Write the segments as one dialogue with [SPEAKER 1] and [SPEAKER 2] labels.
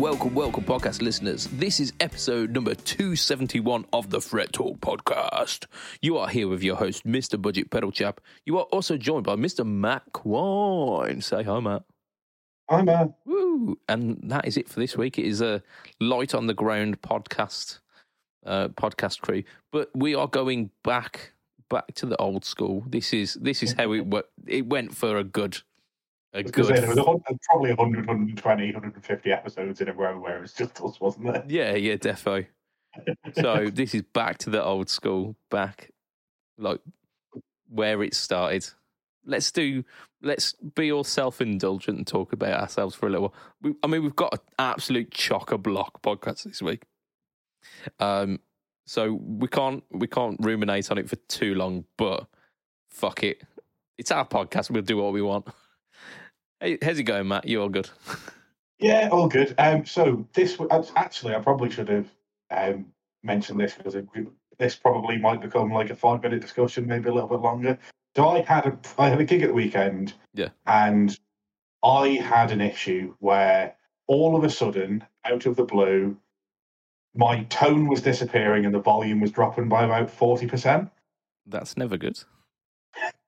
[SPEAKER 1] Welcome, welcome, podcast listeners. This is episode number 271 of the Fret Talk podcast. You are here with your host, Mr. Budget Pedal Chap. You are also joined by Mr. Matt Quine. Say hi, Matt.
[SPEAKER 2] Hi, Matt.
[SPEAKER 1] Woo! And that is it for this week. It is a light on the ground podcast, uh, podcast crew. But we are going back, back to the old school. This is this is how it. It went for a good, a
[SPEAKER 2] Because
[SPEAKER 1] good.
[SPEAKER 2] there was a hun- probably 100, 120, 150 episodes in a row where it was just us, wasn't there?
[SPEAKER 1] Yeah, yeah, defo. So this is back to the old school, back like where it started. Let's do. Let's be all self-indulgent and talk about ourselves for a little. while. We, I mean, we've got an absolute chocker block podcast this week. Um, so we can't we can't ruminate on it for too long. But fuck it, it's our podcast. We'll do what we want. Hey, how's it going, Matt? You all good?
[SPEAKER 2] Yeah, all good. Um, so this w- actually, I probably should have um, mentioned this because this probably might become like a five-minute discussion, maybe a little bit longer. So I had a I had a gig at the weekend,
[SPEAKER 1] Yeah.
[SPEAKER 2] and I had an issue where all of a sudden, out of the blue, my tone was disappearing and the volume was dropping by about forty percent.
[SPEAKER 1] That's never good.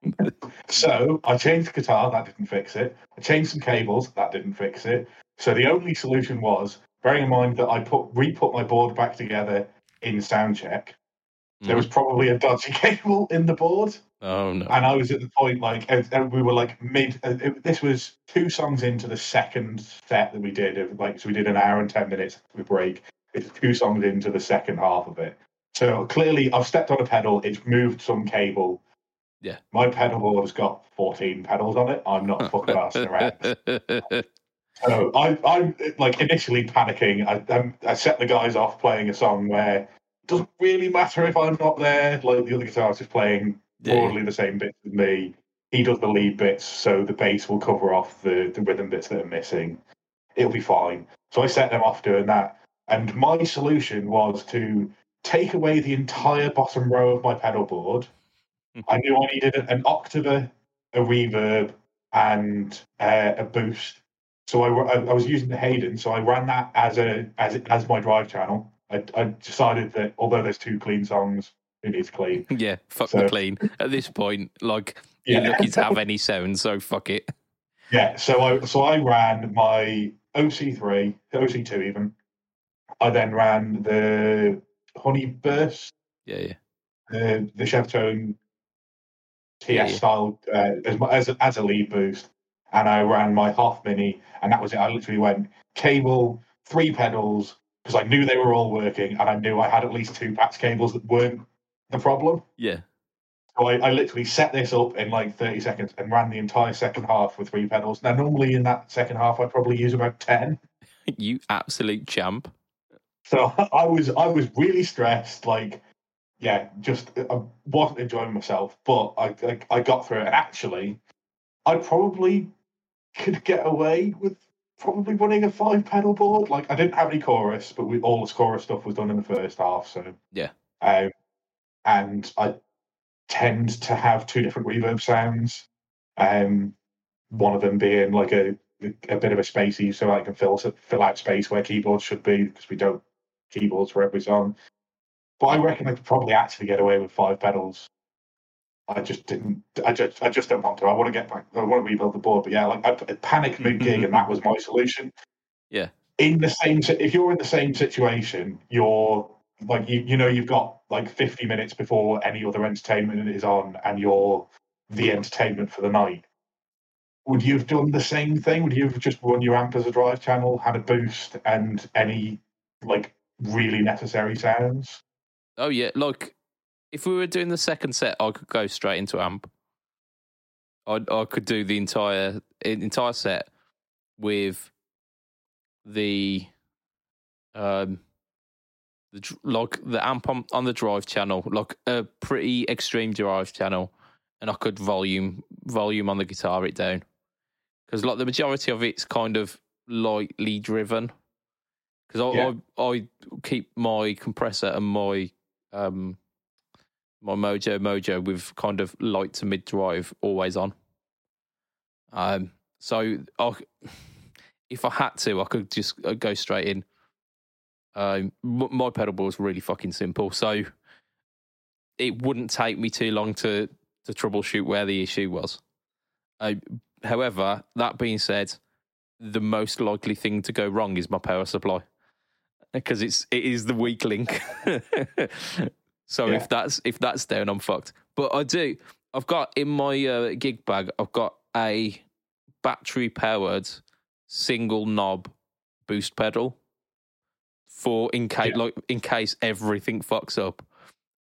[SPEAKER 2] So I changed the guitar, that didn't fix it. I changed some cables, that didn't fix it. So the only solution was, bearing in mind that I put re-put my board back together in soundcheck, there was probably a dodgy cable in the board,
[SPEAKER 1] Oh no.
[SPEAKER 2] and I was at the point like we were like mid. uh, It, this was two songs into the second set that we did. Of, like so, we did an hour and ten minutes with break. It's two songs into the second half of it. So clearly, I've stepped on a pedal. It's moved some cable.
[SPEAKER 1] Yeah.
[SPEAKER 2] My pedal board has got 14 pedals on it. I'm not fucking arsing around. So I, I'm like initially panicking. I, I'm, I set the guys off playing a song where it doesn't really matter if I'm not there. Like the other guitarist is playing
[SPEAKER 1] Yeah.
[SPEAKER 2] broadly the same bits as me. He does the lead bits, so the bass will cover off the, the rhythm bits that are missing. It'll be fine. So I set them off doing that. And my solution was to take away the entire bottom row of my pedal board. I knew I needed an octave, a reverb, and uh, a boost. So I, I, was using the Hayden, so I ran that as a as as my drive channel. I, I decided that although there's two clean songs, it is clean.
[SPEAKER 1] yeah, fuck
[SPEAKER 2] So-
[SPEAKER 1] the clean. At this point, like you're lucky to have any sound, so fuck it.
[SPEAKER 2] Yeah, so I so I ran my OC3, OC2 even. I then ran the Honey Burst,
[SPEAKER 1] Yeah, yeah.
[SPEAKER 2] uh, the Chevtone TS style uh, as, as a, as a lead boost, and I ran my half Mini, and that was it. I literally went cable, three pedals, because I knew they were all working, and I knew I had at least two patch cables that weren't the problem.
[SPEAKER 1] Yeah.
[SPEAKER 2] So I, I literally set this up in like 30 seconds and ran the entire second half with three pedals. Now, normally in that second half, I'd probably use about 10.
[SPEAKER 1] You absolute champ.
[SPEAKER 2] So I was I was really stressed. Like, yeah, just I wasn't enjoying myself. But I I, I got through it. And actually, I probably could get away with probably running a five pedal board. Like, I didn't have any chorus, but we, all the chorus stuff was done in the first half. So
[SPEAKER 1] Yeah.
[SPEAKER 2] um, and I tend to have two different reverb sounds. Um, one of them being like a a bit of a spacey, so I can fill fill out space where keyboards should be because we don't keyboards for every song. But I reckon I could probably actually get away with five pedals. I just didn't. I just. I just don't want to. I want to get back. I want to rebuild the board. But yeah, like I, I panicked mid gig, and that was my solution.
[SPEAKER 1] Yeah.
[SPEAKER 2] In the same, if you're in the same situation, you're like you. You know, you've got like 50 minutes before any other entertainment is on, and you're the entertainment for the night. Would you have done the same thing? Would you have just run your amp as a drive channel, had a boost, and any like really necessary sounds?
[SPEAKER 1] Oh yeah, like if we were doing the second set, I could go straight into amp. I I could do the entire entire set with the um the like the amp on, on the drive channel, like a pretty extreme drive channel, and I could volume volume on the guitar it down because like the majority of it's kind of lightly driven. Because I,
[SPEAKER 2] Yeah.
[SPEAKER 1] I I keep my compressor and my um my Mojo Mojo with kind of light to mid drive always on. Um, so I, if I had to, I could just uh, go straight in. Um, my pedal board is really fucking simple, so it wouldn't take me too long to to troubleshoot where the issue was. Uh, however, that being said, the most likely thing to go wrong is my power supply because it's it is the weak link. so yeah. if that's if that's down, I'm fucked. But I do. I've got in my uh, gig bag. I've got a battery powered single knob boost pedal for in case yeah. like in case everything fucks up.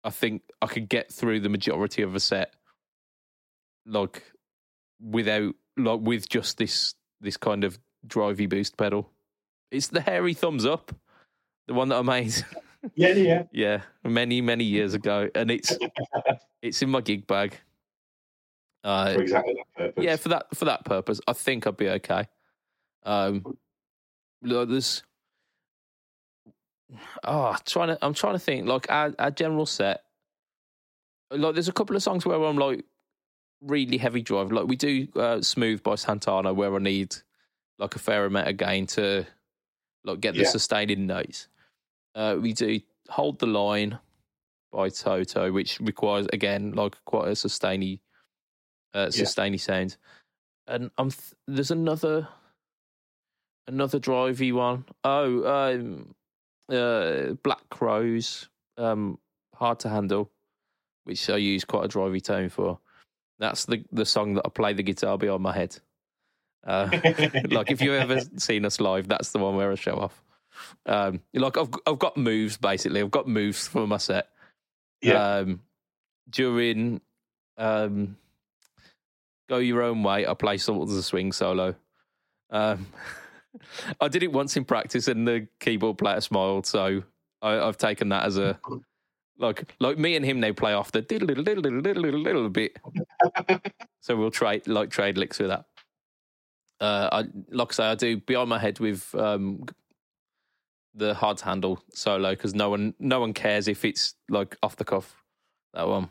[SPEAKER 1] I think I could get through the majority of a set like without like with just this this kind of drivey boost pedal. It's the hairy thumbs up, the one that I made.
[SPEAKER 2] Yeah, yeah,
[SPEAKER 1] yeah. Many many years ago, and it's it's in my gig bag.
[SPEAKER 2] Uh, for exactly that purpose.
[SPEAKER 1] Yeah, for that for that purpose, I think I'd be okay. Um, there's oh, trying to I'm trying to think like our, our general set. Like, there's a couple of songs where I'm like really heavy drive. Like we do uh, "Smooth" by Santana, where I need like a fair amount of gain to like get the yeah. sustaining notes. Uh, we do "Hold the Line" by Toto, which requires again like quite a sustainy, uh, sustainy yeah. sound. And I'm th- there's another another drivey one. Oh, um, uh, Black Crowes, um, hard to handle, which I use quite a drivey tone for. That's the the song that I play the guitar behind my head. Uh, like if you've ever seen us live, that's the one where I show off. Um, like I've I've got moves basically. I've got moves for my set.
[SPEAKER 2] Yeah.
[SPEAKER 1] Um, during um, go your own way, I play sort of the swing solo. Um, I did it once in practice, and the keyboard player smiled. So I, have taken that as a like like me and him. They play off the little little little little little little bit. so we'll trade like trade licks with that. Uh, I like I say, I do beyond my head with um, the hard to handle solo because no one no one cares if it's like off the cuff. That one.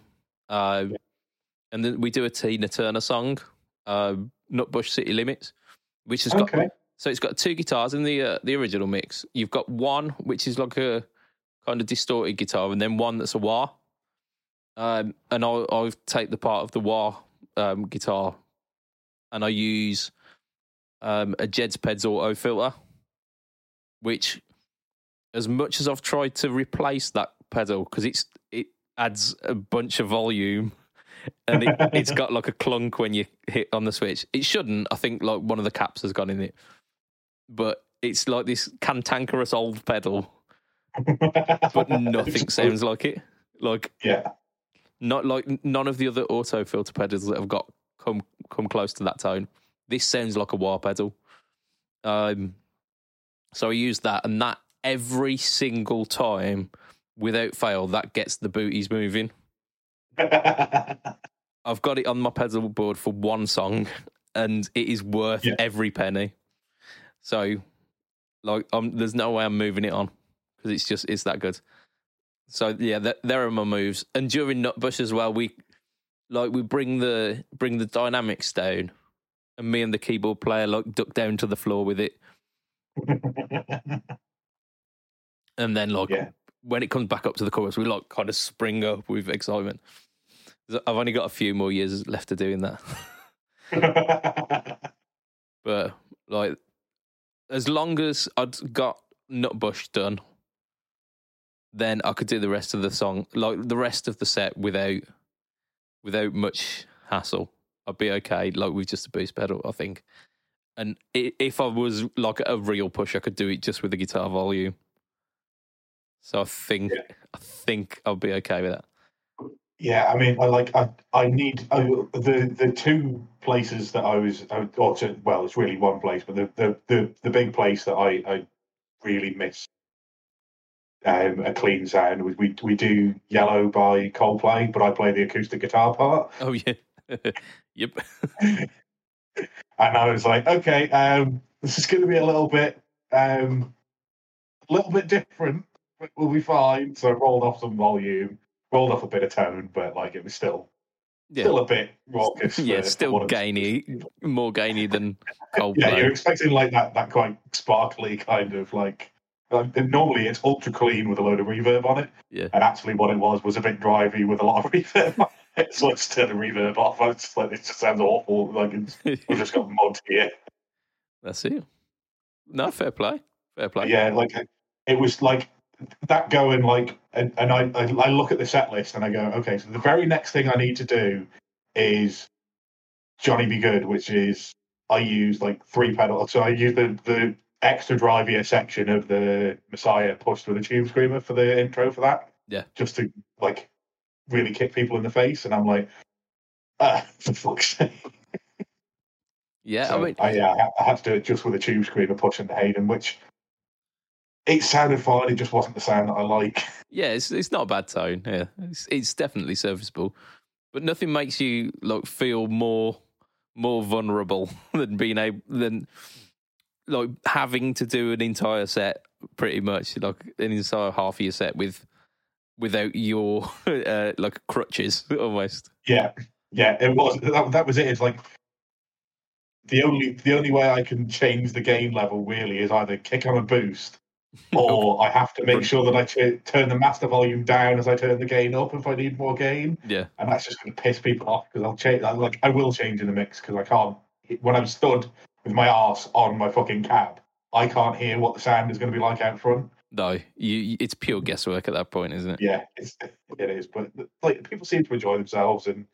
[SPEAKER 1] Uh, yeah. And then we do a Tina Turner song, uh, Nutbush City Limits, which has got so it's got two guitars in the uh, the original mix. You've got one which is like a kind of distorted guitar, and then one that's a wah. Um, and I'll, I'll take the part of the wah um, guitar, and I use um, a Jed's Peds auto filter, which, as much as I've tried to replace that pedal because it's it adds a bunch of volume and it, has got like a clunk when you hit on the switch. It shouldn't. I think like one of the caps has gone in it but it's like this cantankerous old pedal, but nothing sounds like it. Like
[SPEAKER 2] yeah,
[SPEAKER 1] not like none of the other auto filter pedals that have got come come close to that tone. This sounds like a wah pedal. Um, so I used that, and that every single time, without fail, that gets the booties moving. I've got it on my pedal board for one song, and it is worth yeah. every penny. So, like, um, there's no way I'm moving it on because it's just it's that good. So yeah, th- there are my moves. And during Nutbush as well, we like we bring the bring the dynamics down, and me and the keyboard player like duck down to the floor with it. and then like yeah. when it comes back up to the chorus, we like kind of spring up with excitement. I've only got a few more years left of doing that. but like as long as I'd got Nutbush done, then I could do the rest of the song, like the rest of the set, without without much hassle. I'd be okay, like with just a boost pedal, I think. And if I was like a real push, I could do it just with the guitar volume. So I think yeah. I think I'll be okay with that.
[SPEAKER 2] Yeah, I mean, I like I I need I, the the two places that I was or to, well, it's really one place, but the the the, the big place that I I really miss um, a clean sound. We, we we do Yellow by Coldplay, but I play the acoustic guitar part.
[SPEAKER 1] Oh yeah, yep.
[SPEAKER 2] and I was like, okay, um, this is going to be a little bit um, a little bit different, we'll be fine. So I rolled off some volume rolled off a bit of tone, but like it was still
[SPEAKER 1] Yeah.
[SPEAKER 2] still a bit raucous.
[SPEAKER 1] yeah, still gainy, more gainy than
[SPEAKER 2] Yeah,
[SPEAKER 1] Coldplay.
[SPEAKER 2] you're expecting like that that quite sparkly kind of like. like, normally it's ultra clean with a load of reverb on it.
[SPEAKER 1] Yeah.
[SPEAKER 2] And actually, what it was was a bit drivey with a lot of reverb. on it. So let's turn the reverb off. I was just like, it just sounds awful. Like it's, we've just got mud here.
[SPEAKER 1] That's it. No, fair play. Fair play.
[SPEAKER 2] Yeah, like it was like that going like, and, and I, I I look at the set list and I go, okay, so the very next thing I need to do is Johnny Be Good, which is I use like three pedals. So I use the the extra drivier section of the Messiah pushed with a tube screamer for the intro for that.
[SPEAKER 1] Yeah.
[SPEAKER 2] just to like really kick people in the face, and I'm like, ah, for fuck's sake.
[SPEAKER 1] Yeah,
[SPEAKER 2] So
[SPEAKER 1] I mean,
[SPEAKER 2] I, yeah, I ha- I had to do it just with a tube screamer pushing the Hayden, which it sounded fine. It just wasn't the sound that I like.
[SPEAKER 1] yeah, it's it's not a bad tone. Yeah, it's it's definitely serviceable, but nothing makes you like feel more more vulnerable than being able than like having to do an entire set, pretty much like an entire half of your set with without your uh, like crutches almost.
[SPEAKER 2] Yeah, yeah, it was. That, that was it. It's like the only the only way I can change the game level really is either kick on a boost, or I have to make sure that I turn the master volume down as I turn the gain up if I need more gain,
[SPEAKER 1] Yeah,
[SPEAKER 2] and that's just going to piss people off because I'll change. I, like I will change in the mix because I can't when I'm stood with my arse on my fucking cab. I can't hear what the sound is going to be like out front.
[SPEAKER 1] no, you, you it's pure guesswork at that point, isn't it?
[SPEAKER 2] Yeah, it's, it is. But like people seem to enjoy themselves, and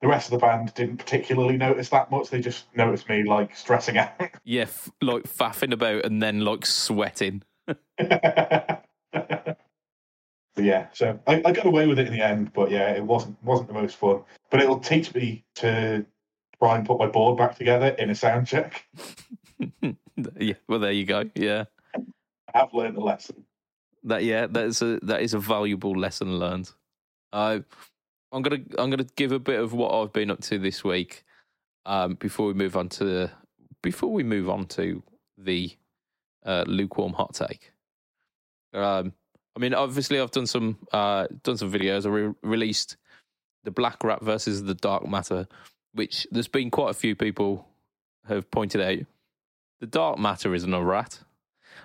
[SPEAKER 2] the rest of the band didn't particularly notice that much. They just noticed me like stressing out.
[SPEAKER 1] Yeah, f- like faffing about and then like sweating.
[SPEAKER 2] But yeah, so I, I got away with it in the end. But yeah, it wasn't wasn't the most fun. But it'll teach me to try and put my board back together in a sound check.
[SPEAKER 1] yeah, well, there you go. Yeah.
[SPEAKER 2] I have learned a lesson.
[SPEAKER 1] That yeah, that is a that is a valuable lesson learned. Uh, I'm gonna I'm gonna give a bit of what I've been up to this week. Um, before we move on to before we move on to the uh, lukewarm hot take. Um, I mean, obviously, I've done some uh, done some videos. I re- released the Black Rat versus the Dark Matter, which there's been quite a few people have pointed out. The Dark Matter isn't a rat.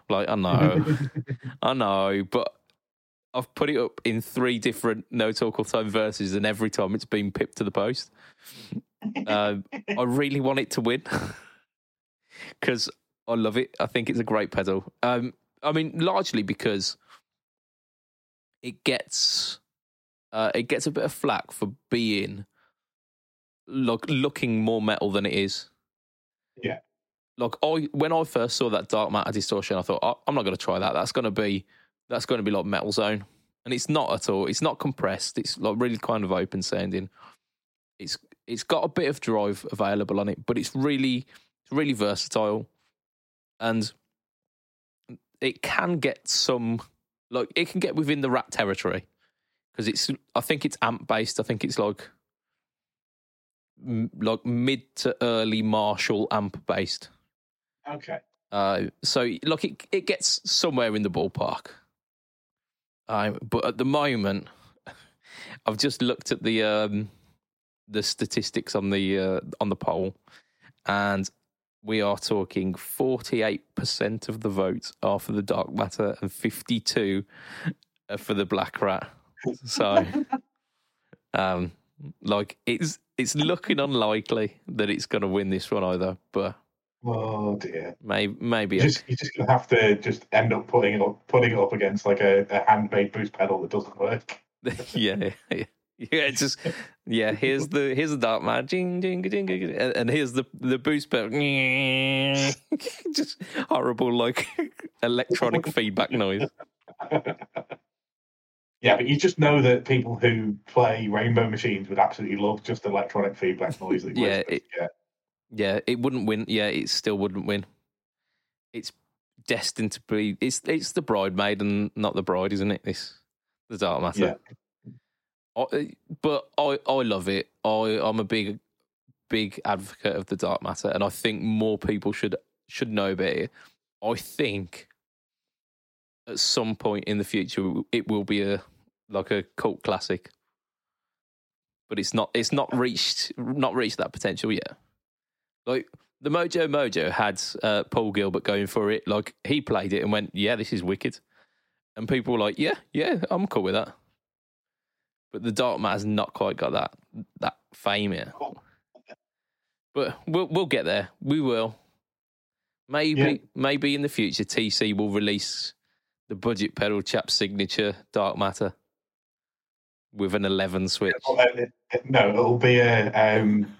[SPEAKER 1] Like I know. I know, but I've put it up in three different no talk all time verses, and every time it's been pipped to the post. Um, I really want it to win because I love it. I think it's a great pedal. Um, I mean, largely because it gets uh, it gets a bit of flack for being look looking more metal than it is.
[SPEAKER 2] Yeah.
[SPEAKER 1] Like I when I first saw that dark matter distortion, I thought oh, I'm not going to try that. That's going to be that's going to be like metal zone, and it's not at all. It's not compressed. It's like really kind of open sounding. It's it's got a bit of drive available on it, but it's really it's really versatile, and it can get some like it can get within the rat territory because it's I think it's amp based. I think it's like m- like mid to early Marshall amp based.
[SPEAKER 2] Okay.
[SPEAKER 1] Uh, so look, it it gets somewhere in the ballpark. Uh, but at the moment, I've just looked at the um, the statistics on the uh, on the poll, and we are talking forty eight percent of the votes are for the dark matter and fifty two for the black rat. So, um, like it's it's looking unlikely that it's going to win this one either, but
[SPEAKER 2] Oh dear.
[SPEAKER 1] maybe maybe
[SPEAKER 2] You're just, you're just gonna have to just end up putting it up, putting it up against like a, a handmade boost pedal that doesn't work.
[SPEAKER 1] yeah, yeah, yeah. It's just yeah. Here's the here's the dark man, jing, jing, jing, jing, and, and here's the the boost pedal, just horrible like electronic feedback noise.
[SPEAKER 2] Yeah, but you just know that people who play Rainbow Machines would absolutely love just electronic feedback noise. That
[SPEAKER 1] Yeah,
[SPEAKER 2] to get.
[SPEAKER 1] Yeah, it wouldn't win. Yeah, it still wouldn't win. It's destined to be. It's it's the bridemaid and not the bride, isn't it? This the dark matter. But I I love it. I I'm a big big advocate of the dark matter, and I think more people should should know about it. I think at some point in the future it will be a like a cult classic. but it's not it's not reached not reached that potential yet. Like the Mojo Mojo had uh, Paul Gilbert going for it. Like he played it and went, "Yeah, this is wicked," and people were like, "Yeah, yeah, I'm cool with that." But the Dark Matter's not quite got that that fame yet. But we'll we'll get there. We will. Maybe
[SPEAKER 2] Yeah.
[SPEAKER 1] maybe in the future TC will release the budget pedal chap signature Dark Matter with an 11 switch.
[SPEAKER 2] Uh, No, it'll be a um,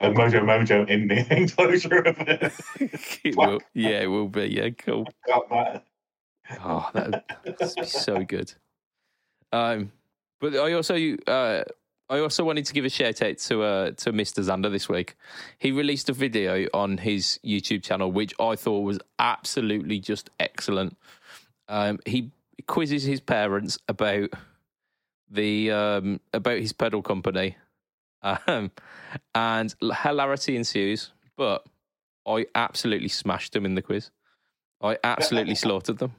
[SPEAKER 2] a Mojo Mojo in the enclosure of it.
[SPEAKER 1] it will, yeah, it will be. Yeah, cool.
[SPEAKER 2] Got that.
[SPEAKER 1] Oh, that would be so good. Um, but I also, uh, I also wanted to give a shout out to uh, to Mr. Zander this week. He released a video on his YouTube channel, which I thought was absolutely just excellent. Um, he quizzes his parents about the um, about his pedal company, um, and hilarity ensues. But I absolutely smashed them in the quiz. I absolutely slaughtered them.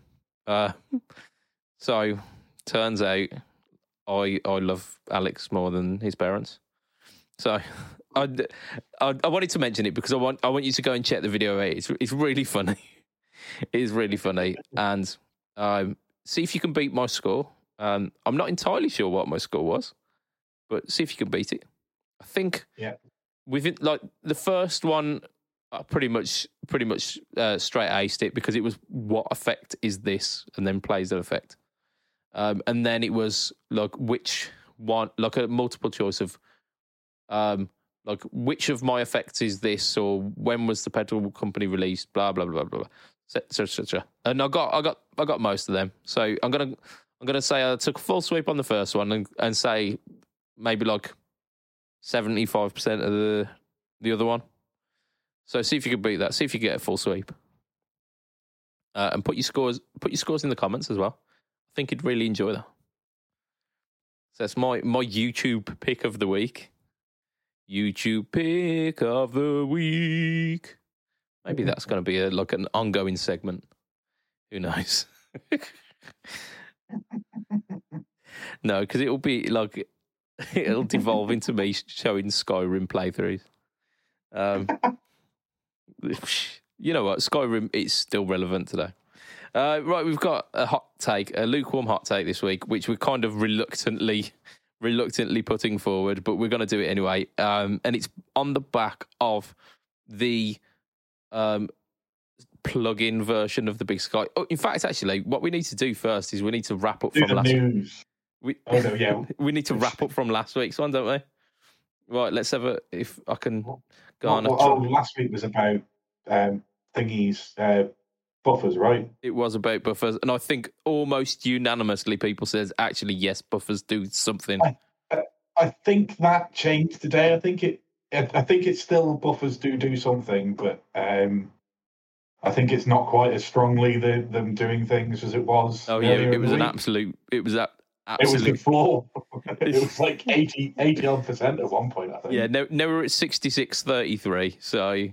[SPEAKER 1] Uh, so turns out I I love Alex more than his parents. So I, I I wanted to mention it because I want I want you to go and check the video out. It's it's really funny. It is really funny, and um, see if you can beat my score. Um, I'm not entirely sure what my score was, but see if you can beat it. I think
[SPEAKER 2] Yeah.
[SPEAKER 1] within like the first one, I pretty much pretty much uh, straight aced it because it was what effect is this, and then plays that effect. Um, and then it was like which one, like a multiple choice of, um, like which of my effects is this, or when was the pedal company released? Blah blah blah blah blah, etc. etc. And I got I got I got most of them. So I'm gonna I'm gonna say I took a full sweep on the first one, and, and say maybe like seventy five percent of the the other one. So see if you can beat that. See if you get a full sweep. Uh, and put your scores put your scores in the comments as well. I think you'd really enjoy that. So that's my my YouTube pick of the week. YouTube pick of the week. Maybe that's going to be a, like an ongoing segment. Who knows? no, because it'll be like it'll devolve into me showing Skyrim playthroughs. Um, you know what? Skyrim it's still relevant today. Uh, right, we've got a hot take, a lukewarm hot take this week, which we're kind of reluctantly, reluctantly putting forward, but we're going to do it anyway. Um, and it's on the back of the um, plug-in version of the Big Sky. Oh, in fact, actually, what we need to do first is we need to wrap up
[SPEAKER 2] Do
[SPEAKER 1] from last.
[SPEAKER 2] news.
[SPEAKER 1] We,
[SPEAKER 2] Oh no, yeah.
[SPEAKER 1] we need to wrap up from last week's one, don't we? Right, let's have a. If I can go on.
[SPEAKER 2] Well, oh, last week was about um, thingies, uh, buffers, right?
[SPEAKER 1] It was about buffers, and I think almost unanimously people says actually yes, buffers do something.
[SPEAKER 2] I think that changed today. I think it. I I think it's still buffers do do something, but um, I think it's not quite as strongly the, them doing things as it was.
[SPEAKER 1] Oh yeah, it was an
[SPEAKER 2] week.
[SPEAKER 1] absolute. It was that
[SPEAKER 2] It was the floor. it was like 80 80 odd percent at one point. I think.
[SPEAKER 1] yeah, no, no, we're at sixty six thirty three. So,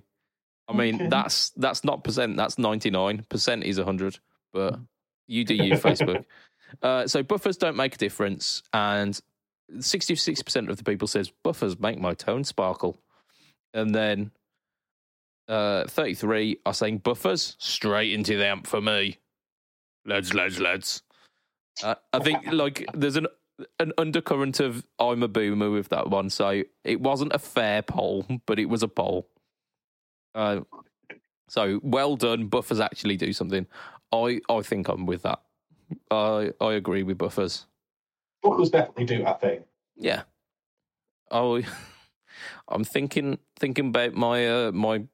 [SPEAKER 1] I mean,
[SPEAKER 2] Okay.
[SPEAKER 1] that's that's not percent. That's ninety nine percent is hundred. But you do you, Facebook. Uh, so buffers don't make a difference, and sixty six percent of the people says buffers make my tone sparkle, and then uh, thirty three are saying buffers straight into the amp for me. Lads, lads, lads. Uh, I think like there's an an undercurrent of I'm a boomer with that one, so it wasn't a fair poll, but it was a poll. Uh, so well done, buffers actually do something. I I think I'm with that. I I agree with buffers.
[SPEAKER 2] buffers definitely do. that thing.
[SPEAKER 1] Yeah. Oh, I'm thinking thinking about my uh, my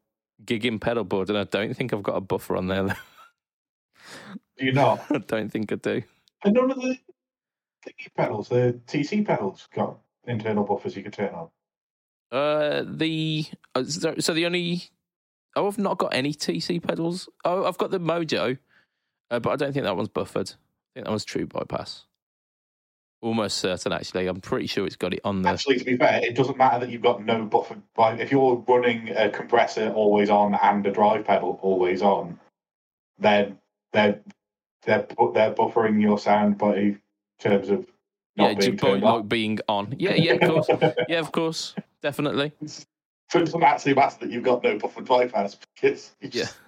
[SPEAKER 1] gigging pedal board, and I don't think I've got a buffer on there.
[SPEAKER 2] Do you not?
[SPEAKER 1] I don't think I do.
[SPEAKER 2] And none of the thingy pedals, the TC pedals, got internal buffers you could turn on.
[SPEAKER 1] Uh, the uh, so, so the only oh, I've not got any TC pedals. Oh, I've got the Mojo, uh, but I don't think that one's buffered. I think that one's true bypass. Almost certain, actually. I'm pretty sure it's got it on there.
[SPEAKER 2] Actually, to be fair, it doesn't matter that you've got no buffer. Like if you're running a compressor always on and a drive pedal always on, then they're they're they're buffering your sound by terms of not
[SPEAKER 1] yeah,
[SPEAKER 2] being
[SPEAKER 1] by
[SPEAKER 2] on.
[SPEAKER 1] like being on. Yeah, yeah, of course. yeah, of course, definitely.
[SPEAKER 2] So it doesn't actually matter that you've got no buffered bypass you
[SPEAKER 1] Yeah.
[SPEAKER 2] just-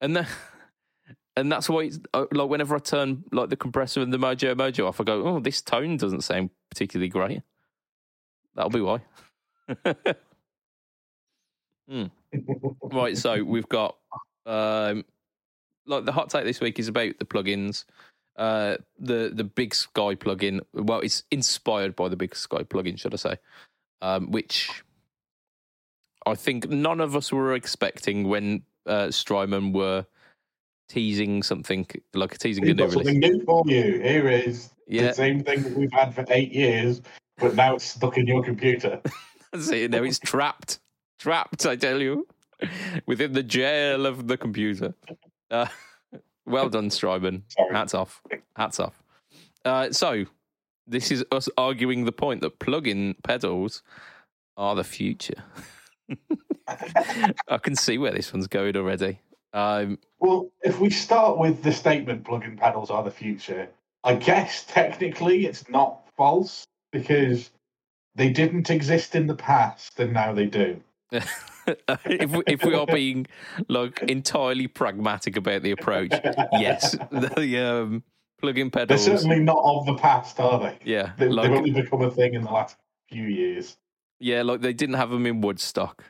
[SPEAKER 1] And then, and that's why, uh, like, whenever I turn like the compressor and the Mojo Mojo off, I go, "Oh, this tone doesn't sound particularly great." That'll be why. Hmm. Right, so we've got um, like the hot take this week is about the plugins. Uh, the the Big Sky plugin. Well, it's inspired by the Big Sky plugin, should I say? Um, which I think none of us were expecting when uh, Strymon were teasing something like teasing a
[SPEAKER 2] We've
[SPEAKER 1] new
[SPEAKER 2] got
[SPEAKER 1] release.
[SPEAKER 2] something new for you. Here is
[SPEAKER 1] Yeah,
[SPEAKER 2] the same thing that we've had for eight years, but now it's stuck in your computer.
[SPEAKER 1] see, now it's trapped, trapped. I tell you, within the jail of the computer. Uh, well done, Strymon.
[SPEAKER 2] Sorry.
[SPEAKER 1] Hats off. Hats off. Uh, so, this is us arguing the point that plug-in pedals are the future. I can see where this one's going already. Um,
[SPEAKER 2] Well, if we start with the statement plug-in pedals are the future, I guess technically it's not false because they didn't exist in the past and now they do.
[SPEAKER 1] if we, if we are being like entirely pragmatic about the approach, yes, the um, plug-in
[SPEAKER 2] They're certainly not of the past, are they?
[SPEAKER 1] Yeah,
[SPEAKER 2] They,
[SPEAKER 1] like
[SPEAKER 2] They've only become a thing in the last few years.
[SPEAKER 1] Yeah, like they didn't have them in Woodstock,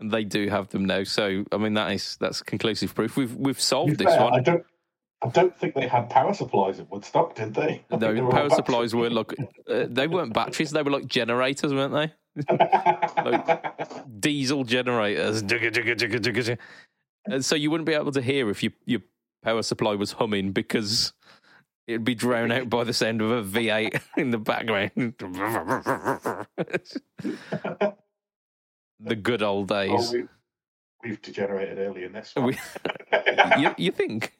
[SPEAKER 1] and they do have them now. So I mean, that is that's conclusive proof. We've we've solved this
[SPEAKER 2] fair, I
[SPEAKER 1] one.
[SPEAKER 2] don't. I don't think they had power supplies at Woodstock, did they? I
[SPEAKER 1] No, power supplies were like uh, they weren't batteries; they were like generators, weren't they? Diesel generators. And so you wouldn't be able to hear if your your power supply was humming because it'd be drowned out by the sound of a V8 in the background. the good old
[SPEAKER 2] Oh,
[SPEAKER 1] days.
[SPEAKER 2] we, we've degenerated early in this one.
[SPEAKER 1] We- you, you think?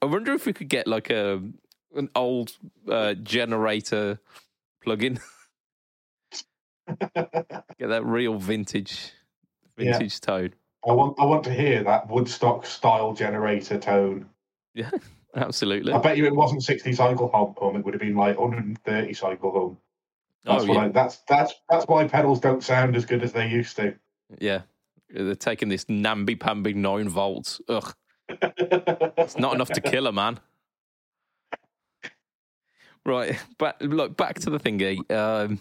[SPEAKER 1] I wonder if we could get like a an old uh, generator plug-in. get that real vintage
[SPEAKER 2] Yeah.
[SPEAKER 1] vintage tone.
[SPEAKER 2] I want I want to hear that Woodstock style generator tone.
[SPEAKER 1] Yeah, absolutely.
[SPEAKER 2] I bet you it wasn't 60 cycle hum it would have been like 130 cycle hum. That's
[SPEAKER 1] oh yeah,
[SPEAKER 2] I, that's that's that's why pedals don't sound as good as they used to.
[SPEAKER 1] yeah. They're taking this namby pamby nine volts. Ugh, it's not enough to kill a man. Right, but look back to the thingy. Um,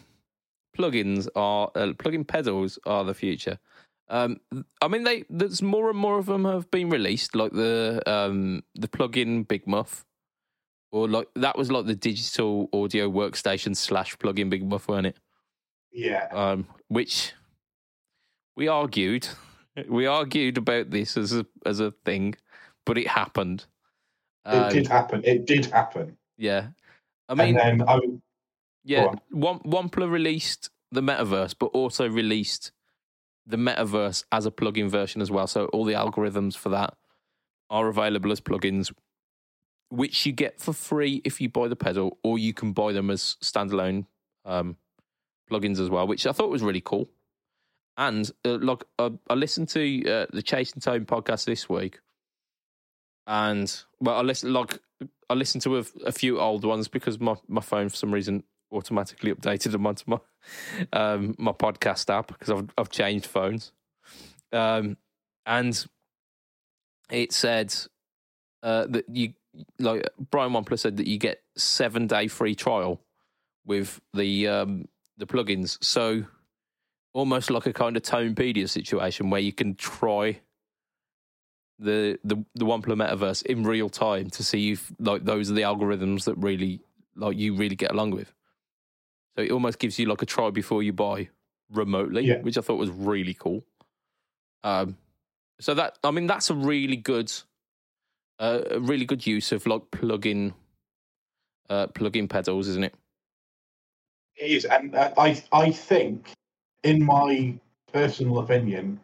[SPEAKER 1] plugins are uh, plugin pedals are the future. Um, I mean, they there's more and more of them have been released, like the um the plugin Big Muff, or like that was like the digital audio workstation slash plugin Big Muff, weren't it?
[SPEAKER 2] yeah.
[SPEAKER 1] um, which we argued. We argued about this as a as a thing, but it happened.
[SPEAKER 2] It
[SPEAKER 1] Um,
[SPEAKER 2] did happen. It did happen.
[SPEAKER 1] yeah, I mean,
[SPEAKER 2] and then I mean
[SPEAKER 1] yeah,
[SPEAKER 2] on.
[SPEAKER 1] Wampler released the metaverse, but also released the metaverse as a plugin version as well. So all the algorithms for that are available as plugins, which you get for free if you buy the pedal, or you can buy them as standalone um, plugins as well, which I thought was really cool. And uh, like, uh, I listened to uh, the Chasing Tone podcast this week, and well, I listened like I listened to a, a few old ones because my, my phone for some reason automatically updated them onto my um, my podcast app because I've I've changed phones, um, and it said uh, that you like Brian Wampler said that you get seven day free trial with the um, the plugins. So almost like a kind of Tonepedia situation where you can try the the the Wampler metaverse in real time to see if like those are the algorithms that really like you really get along with. So it almost gives you like a try before you buy remotely,
[SPEAKER 2] Yeah.
[SPEAKER 1] which I thought was really cool. Um, so that I mean that's a really good, uh, a really good use of like plug-in, uh, plug-in pedals, isn't it?
[SPEAKER 2] It is, and uh, I I think, in my personal opinion,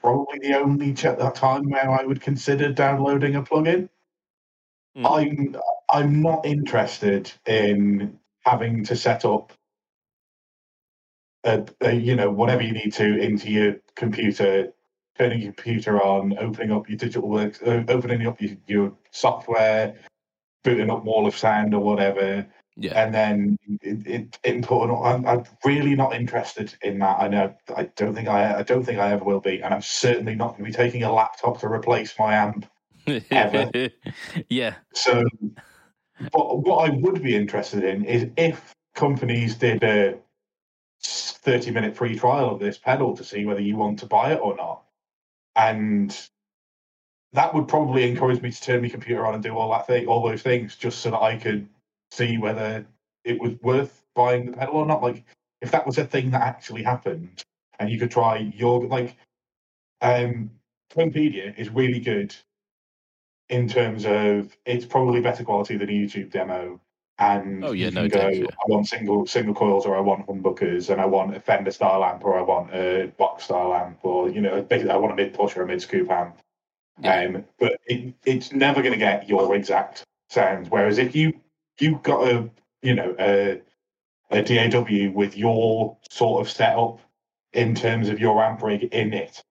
[SPEAKER 2] probably the only ch- time where I would consider downloading a plugin.
[SPEAKER 1] Mm.
[SPEAKER 2] I'm I'm not interested in having to set up, a, a, you know, whatever you need to into your computer, turning your computer on, opening up your digital works, uh, opening up your, your software, booting up Wall of Sound or whatever
[SPEAKER 1] Yeah.
[SPEAKER 2] and then it, it, input. All. I'm, I'm really not interested in that. I know. I don't think I. I don't think I ever will be, and I'm certainly not going to be taking a laptop to replace my amp. Ever.
[SPEAKER 1] yeah.
[SPEAKER 2] So, but what I would be interested in is if companies did a 30 minute free trial of this pedal to see whether you want to buy it or not. And that would probably encourage me to turn my computer on and do all that thing, all those things, just so that I could see whether it was worth buying the pedal or not. Like, if that was a thing that actually happened, and you could try your like, um, Tonepedia is really good in terms of it's probably better quality than a YouTube demo. And
[SPEAKER 1] Oh, yeah,
[SPEAKER 2] you
[SPEAKER 1] no
[SPEAKER 2] can go,
[SPEAKER 1] doubt, yeah.
[SPEAKER 2] I want single single coils, or I want humbuckers, and I want a Fender style amp, or I want a box style amp, or you know, basically I want a mid push or a mid scoop amp.
[SPEAKER 1] Yeah.
[SPEAKER 2] Um, but it, it's never going to get your exact sound. Whereas if you you've got a you know a, a DAW with your sort of setup in terms of your amp rig in it,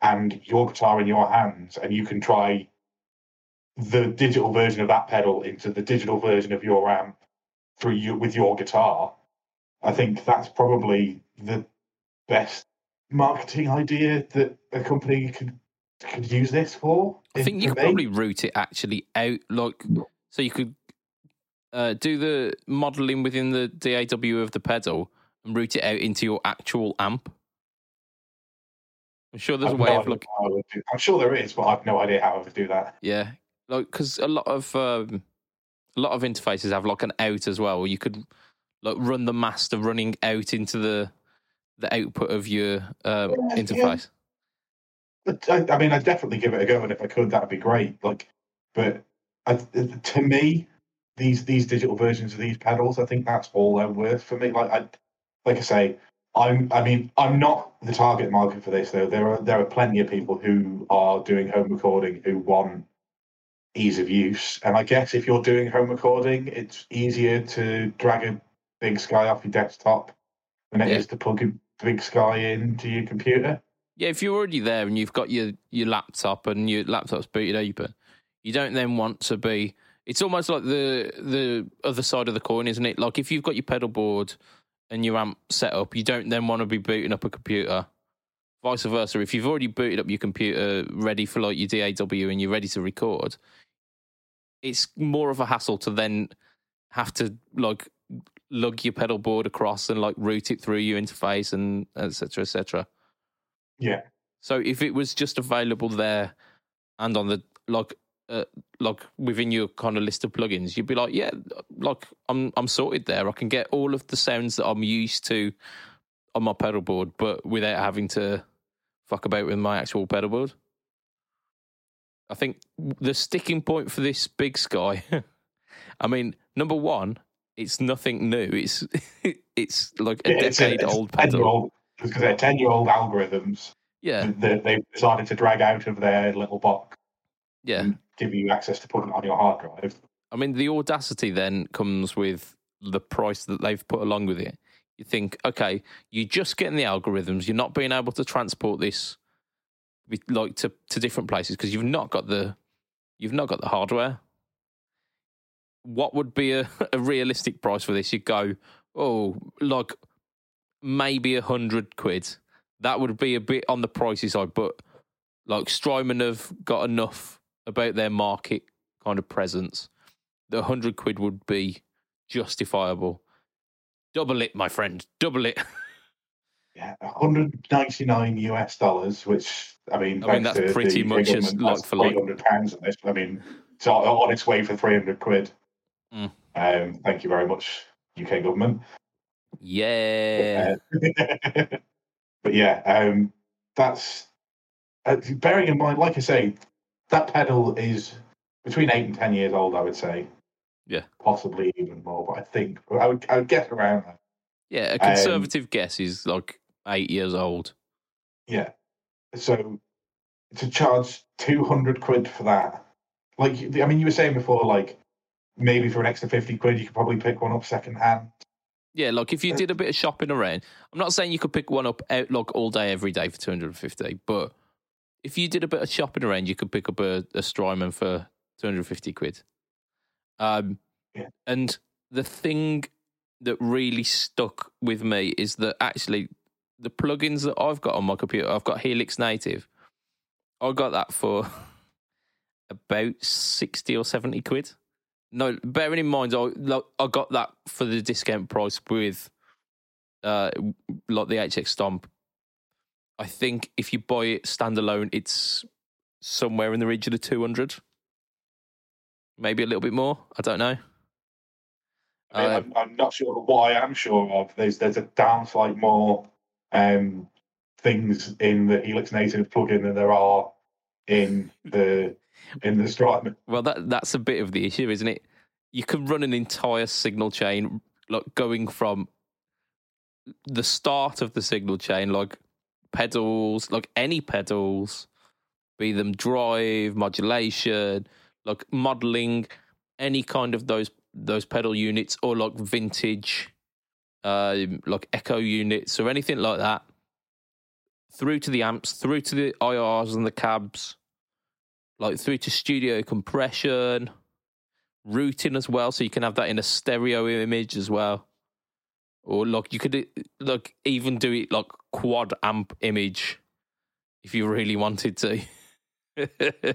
[SPEAKER 2] and your guitar in your hands, and you can try the digital version of that pedal into the digital version of your amp through you with your guitar. I think that's probably the best marketing idea that a company could could use this for.
[SPEAKER 1] I think you could
[SPEAKER 2] me.
[SPEAKER 1] probably route it actually out, like, so you could uh, do the modeling within the DAW of the pedal and route it out into your actual amp. I'm sure there's a
[SPEAKER 2] I've
[SPEAKER 1] way
[SPEAKER 2] no
[SPEAKER 1] of
[SPEAKER 2] looking.
[SPEAKER 1] like,
[SPEAKER 2] how I would do- I'm sure there is, but I've no idea how I would do that.
[SPEAKER 1] yeah, like because a lot of um, a lot of interfaces have like an out as well. You could like run the master running out into the the output of your um,
[SPEAKER 2] Yeah, yeah.
[SPEAKER 1] interface.
[SPEAKER 2] But I, I mean, I'd definitely give it a go, and if I could, that'd be great. Like, but I, to me, these these digital versions of these pedals, I think that's all they're worth for me. Like I, like I say, I'm. I mean, I'm not the target market for this though. There are there are plenty of people who are doing home recording who want ease of use, and I guess if you're doing home recording, it's easier to drag a big sky off your desktop than it is
[SPEAKER 1] Yeah.
[SPEAKER 2] to plug a big sky into your computer.
[SPEAKER 1] Yeah, if you're already there and you've got your, your laptop and your laptop's booted open, you don't then want to be. It's almost like the the other side of the coin, isn't it? Like if you've got your pedal board and your amp set up, you don't then want to be booting up a computer. Vice versa, if you've already booted up your computer ready for like your DAW and you're ready to record, it's more of a hassle to then have to like lug your pedal board across and like route it through your interface and etc. etc.
[SPEAKER 2] Yeah.
[SPEAKER 1] So if it was just available there and on the like uh, like within your kind of list of plugins, you'd be like, yeah, like I'm I'm sorted there. I can get all of the sounds that I'm used to on my pedal board, but without having to fuck about with my actual pedal board. I think the sticking point for this big sky. I mean, number one, it's nothing new. It's it's like a
[SPEAKER 2] Yeah, it's a-
[SPEAKER 1] decade
[SPEAKER 2] it's
[SPEAKER 1] old pedal.
[SPEAKER 2] because they're 10 year old algorithms
[SPEAKER 1] Yeah,
[SPEAKER 2] that they've decided to drag out of their little box
[SPEAKER 1] yeah.
[SPEAKER 2] and give you access to put it on your hard drive.
[SPEAKER 1] I mean, the audacity then comes with the price that they've put along with it. You think, okay, you're just getting the algorithms. You're not being able to transport this like to, to different places because you've not got the you've not got the hardware. What would be a, a realistic price for this? You'd go, oh, like maybe a hundred quid. That would be a bit on the pricey side, but like Strymon have got enough about their market kind of presence the hundred quid would be justifiable. Double it, my friend. Double it.
[SPEAKER 2] Yeah, 199 US dollars, which I mean,
[SPEAKER 1] I mean, that's pretty much as like for like.
[SPEAKER 2] 800 pounds. This, I mean, it's on, on its way for 300 quid.
[SPEAKER 1] Mm.
[SPEAKER 2] Um, thank you very much, UK government.
[SPEAKER 1] Yeah.
[SPEAKER 2] Uh, but yeah, um, that's uh, bearing in mind, like I say, that pedal is between eight and ten years old. I would say.
[SPEAKER 1] Yeah.
[SPEAKER 2] Possibly even more, but I think I would I would guess around that.
[SPEAKER 1] Yeah. A
[SPEAKER 2] Um,
[SPEAKER 1] conservative guess is like eight years old.
[SPEAKER 2] Yeah. So to charge two hundred quid for that, like I mean, you were saying before, like maybe for an extra fifty quid, you could probably pick one up second hand.
[SPEAKER 1] Yeah, like if you
[SPEAKER 2] Uh,
[SPEAKER 1] did a bit of shopping around, I'm not saying you could pick one up out like all day, every day for 250, but if you did a bit of shopping around, you could pick up a, a Strymon for 250 quid. Um,
[SPEAKER 2] Yeah.
[SPEAKER 1] and the thing that really stuck with me is that actually the plugins that I've got on my computer, I've got Helix Native. I got that for about sixty or seventy quid. No, bearing in mind, I like, I got that for the discount price with uh like the HX Stomp. I think if you buy it standalone, it's somewhere in the region of two hundred, maybe a little bit more. I don't know.
[SPEAKER 2] I mean,
[SPEAKER 1] Uh,
[SPEAKER 2] I'm, I'm not sure. What I am sure of, there's there's a damn sight more um, things in the Helix Native plugin than there are in the in the Strymon.
[SPEAKER 1] Well, that that's a bit of the issue, isn't it? You can run an entire signal chain, like going from the start of the signal chain, like pedals, like any pedals, be them drive, modulation, like modeling, any kind of those those pedal units, or like vintage, uh, like echo units or anything like that, through to the amps, through to the IRs and the cabs like through to studio compression, routing as well, so you can have that in a stereo image as well. Or like you could like even do it like quad amp image if you really wanted to.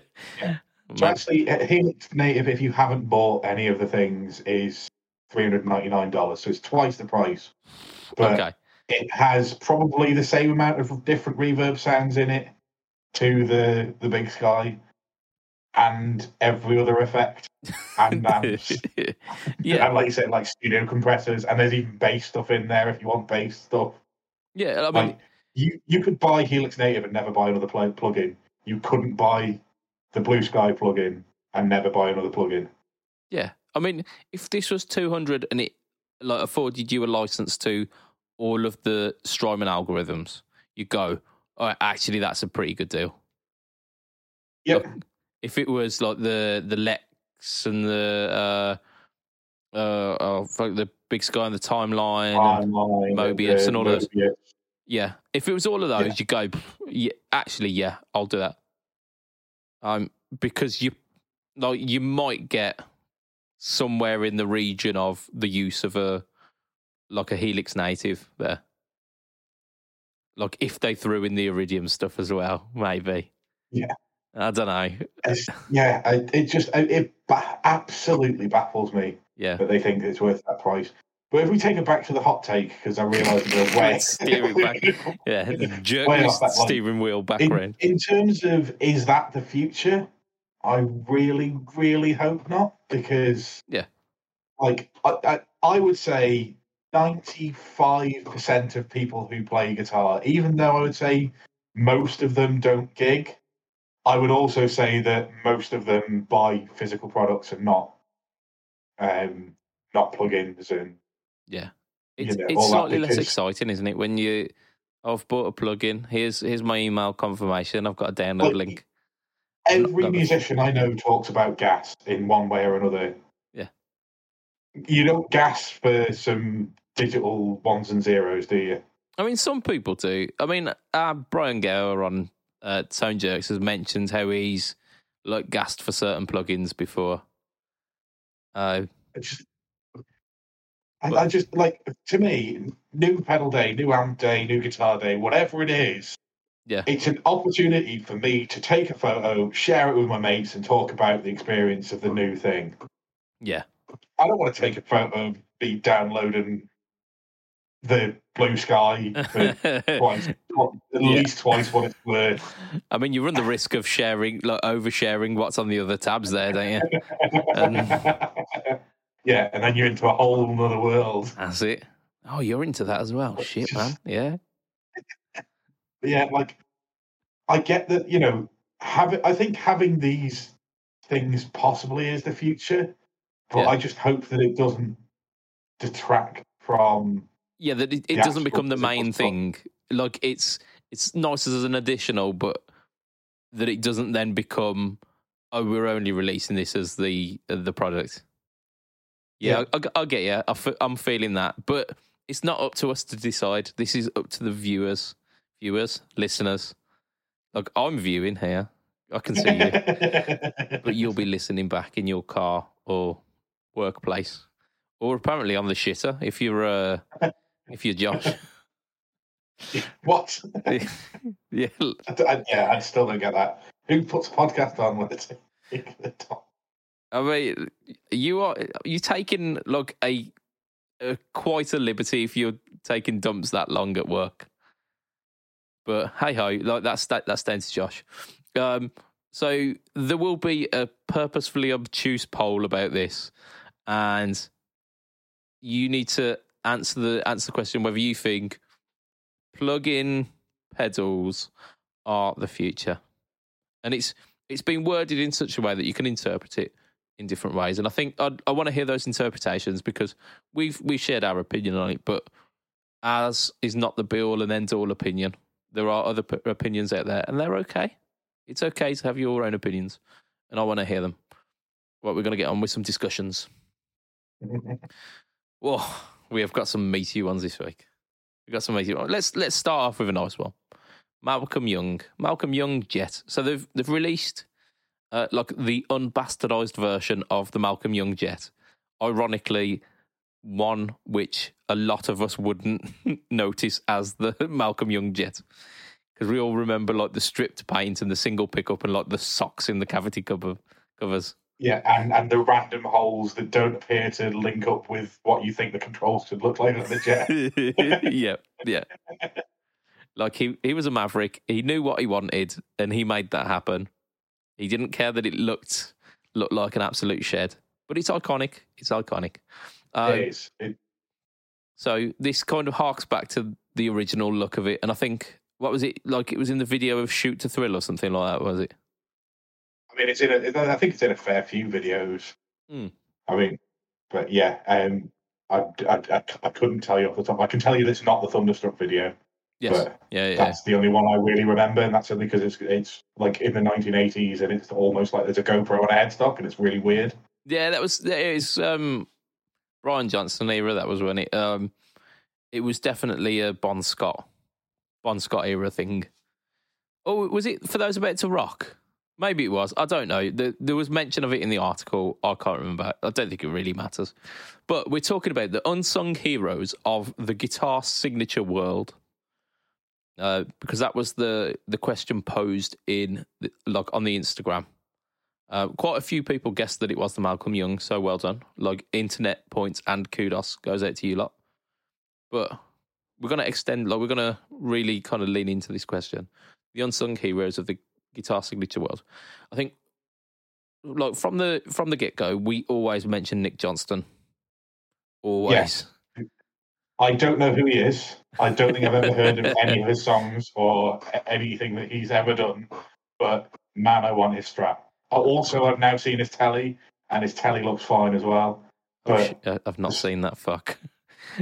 [SPEAKER 2] So actually, Helix Native, if you haven't bought any of the things, is three hundred ninety nine dollars. So it's twice the price. But
[SPEAKER 1] okay.
[SPEAKER 2] it has probably the same amount of different reverb sounds in it to the the Big Sky, and every other effect and amps.
[SPEAKER 1] yeah,
[SPEAKER 2] And like you said, like studio compressors, and there's even bass stuff in there if you want bass stuff.
[SPEAKER 1] yeah. I mean,
[SPEAKER 2] Like you, you could buy Helix Native and never buy another plug plugin. You couldn't buy the Blue Sky plugin and never buy another plugin.
[SPEAKER 1] Yeah, I mean, if this was two hundred and it like afforded you a license to all of the Strymon algorithms, you go, oh, actually, that's a pretty good deal.
[SPEAKER 2] Yep.
[SPEAKER 1] Look, if it was like the the Lex and the uh uh oh, the Big Sky and the Timeline, and,
[SPEAKER 2] Timeline,
[SPEAKER 1] Mobius
[SPEAKER 2] uh,
[SPEAKER 1] and all of
[SPEAKER 2] those.
[SPEAKER 1] Yeah, if it was all of those,
[SPEAKER 2] Yeah.
[SPEAKER 1] you go, yeah, actually, yeah, I'll do that. Um, because you like you might get somewhere in the region of the use of a like a Helix native there. Like if they threw in the Iridium stuff as well, maybe.
[SPEAKER 2] Yeah.
[SPEAKER 1] I don't know.
[SPEAKER 2] It's- yeah, it just it, it absolutely baffles me
[SPEAKER 1] Yeah.
[SPEAKER 2] that they think it's worth that price. But if we take it back to the hot take, because I realise we're way
[SPEAKER 1] Steer it back. Yeah. Jerk
[SPEAKER 2] Way
[SPEAKER 1] the
[SPEAKER 2] off that line.
[SPEAKER 1] steering wheel back
[SPEAKER 2] in,
[SPEAKER 1] around.
[SPEAKER 2] in terms of is that the future? I really, really hope not, because
[SPEAKER 1] Yeah.
[SPEAKER 2] like I, I, I would say ninety-five percent of people who play guitar, even though I would say most of them don't gig, I would also say that most of them buy physical products and not, um, not plugins and
[SPEAKER 1] Yeah.
[SPEAKER 2] you
[SPEAKER 1] It's
[SPEAKER 2] know,
[SPEAKER 1] it's slightly less exciting, isn't it? When you I've bought a plugin. Here's here's my email confirmation. I've got a download link.
[SPEAKER 2] every musician I know talks about gas in one way or another.
[SPEAKER 1] Yeah.
[SPEAKER 2] You don't gas for some digital ones and zeros, do you?
[SPEAKER 1] I mean, some people do. I mean, uh, Brian Gower on uh, Tone Jerks has mentioned how he's like gassed for certain plugins before. Uh,
[SPEAKER 2] I just, I,
[SPEAKER 1] But-
[SPEAKER 2] I just like to me, new pedal day, new amp day, new guitar day, whatever it is.
[SPEAKER 1] Yeah.
[SPEAKER 2] It's an opportunity for me to take a photo, share it with my mates, and talk about the experience of the new thing.
[SPEAKER 1] yeah,
[SPEAKER 2] I don't want to take a photo, of be downloading the blue sky for twice, tw- at
[SPEAKER 1] Yeah.
[SPEAKER 2] least twice what it's worth.
[SPEAKER 1] I mean, you run the risk of sharing, like oversharing what's on the other tabs there, don't you? Um,
[SPEAKER 2] yeah, and then you're into a whole other world.
[SPEAKER 1] That's it. Oh, you're into that as well. Shit, man. Yeah.
[SPEAKER 2] Yeah, like I get that, you know, having I think having these things possibly is the future, but
[SPEAKER 1] Yeah.
[SPEAKER 2] I just hope that it doesn't detract from
[SPEAKER 1] Yeah, that it, it doesn't become the main thing. Like it's it's nice as an additional, but that it doesn't then become oh we're only releasing this as the uh, the product. Yeah, I, I, I get you. I fe- I'm feeling that, but it's not up to us to decide. This is up to the viewers, viewers, listeners. Like I'm viewing here, I can see you, but you'll be listening back in your car or workplace or apparently on the shitter if you're uh, if you're Josh.
[SPEAKER 2] What?
[SPEAKER 1] yeah,
[SPEAKER 2] I, I- yeah, I still don't get that. Who puts a podcast on when it's
[SPEAKER 1] I mean, you are you taking like a, a quite a liberty if you're taking dumps that long at work. But hey ho, like that's that, that's down to Josh. Um, so there will be a purposefully obtuse poll about this, and you need to answer the answer the question whether you think plug-in pedals are the future, and it's it's been worded in such a way that you can interpret it in different ways. And I think I'd, I want to hear those interpretations because we've we've shared our opinion on it, but as is not the be all and end all opinion. There are other p- opinions out there, and they're okay. It's okay to have your own opinions, and I want to hear them. Well, we're going to get on with some discussions. Whoa, we have got some meaty ones this week. We've got some meaty ones. Let's let's start off with a nice one. Malcolm Young, Malcolm Young Jet. So they've they've released uh, like the unbastardized version of the Malcolm Young Jet. Ironically, one which a lot of us wouldn't notice as the Malcolm Young Jet because we all remember like the stripped paint and the single pickup and like the socks in the cavity cover covers.
[SPEAKER 2] Yeah, and, and the random holes that don't appear to link up with what you think the controls should look like on the jet.
[SPEAKER 1] yeah, yeah. Like he, he was a maverick. He knew what he wanted, and he made that happen. He didn't care that it looked looked like an absolute shed, but it's iconic. It's iconic. Um,
[SPEAKER 2] it is. It,
[SPEAKER 1] so this kind of harks back to the original look of it, and I think what was it like? It was in the video of Shoot to Thrill or something like that, was it?
[SPEAKER 2] I mean, it's in. A, I think it's in a fair few videos.
[SPEAKER 1] Hmm.
[SPEAKER 2] I mean, but yeah, um, I, I, I, I couldn't tell you off the top. I can tell you it's not the Thunderstruck video.
[SPEAKER 1] Yes.
[SPEAKER 2] But
[SPEAKER 1] yeah, yeah.
[SPEAKER 2] That's the only one I really remember, and that's only because it's it's like in the 1980s, and it's almost like there's a GoPro on a headstock, and it's really weird.
[SPEAKER 1] Yeah, that was it was um Brian Johnson era, that was when it um it was definitely a Bon Scott Bon Scott era thing. Oh, was it for those about to rock? Maybe it was. I don't know. There, there was mention of it in the article. I can't remember. I don't think it really matters. But we're talking about the unsung heroes of the guitar signature world. Uh, because that was the the question posed in the, like on the Instagram. Uh, quite a few people guessed that it was the Malcolm Young, so well done. Like internet points and kudos goes out to you lot. But we're gonna extend, like we're gonna really kind of lean into this question: the unsung heroes of the guitar signature world. I think, like from the from the get go, we always mention Nick Johnston. Always.
[SPEAKER 2] I don't know who he is. I don't think I've ever heard of any of his songs or anything that he's ever done. But man, I want his strap. Also, I've now seen his telly, and his telly looks fine as well.
[SPEAKER 1] Oh,
[SPEAKER 2] But
[SPEAKER 1] I- I've not seen that. Fuck.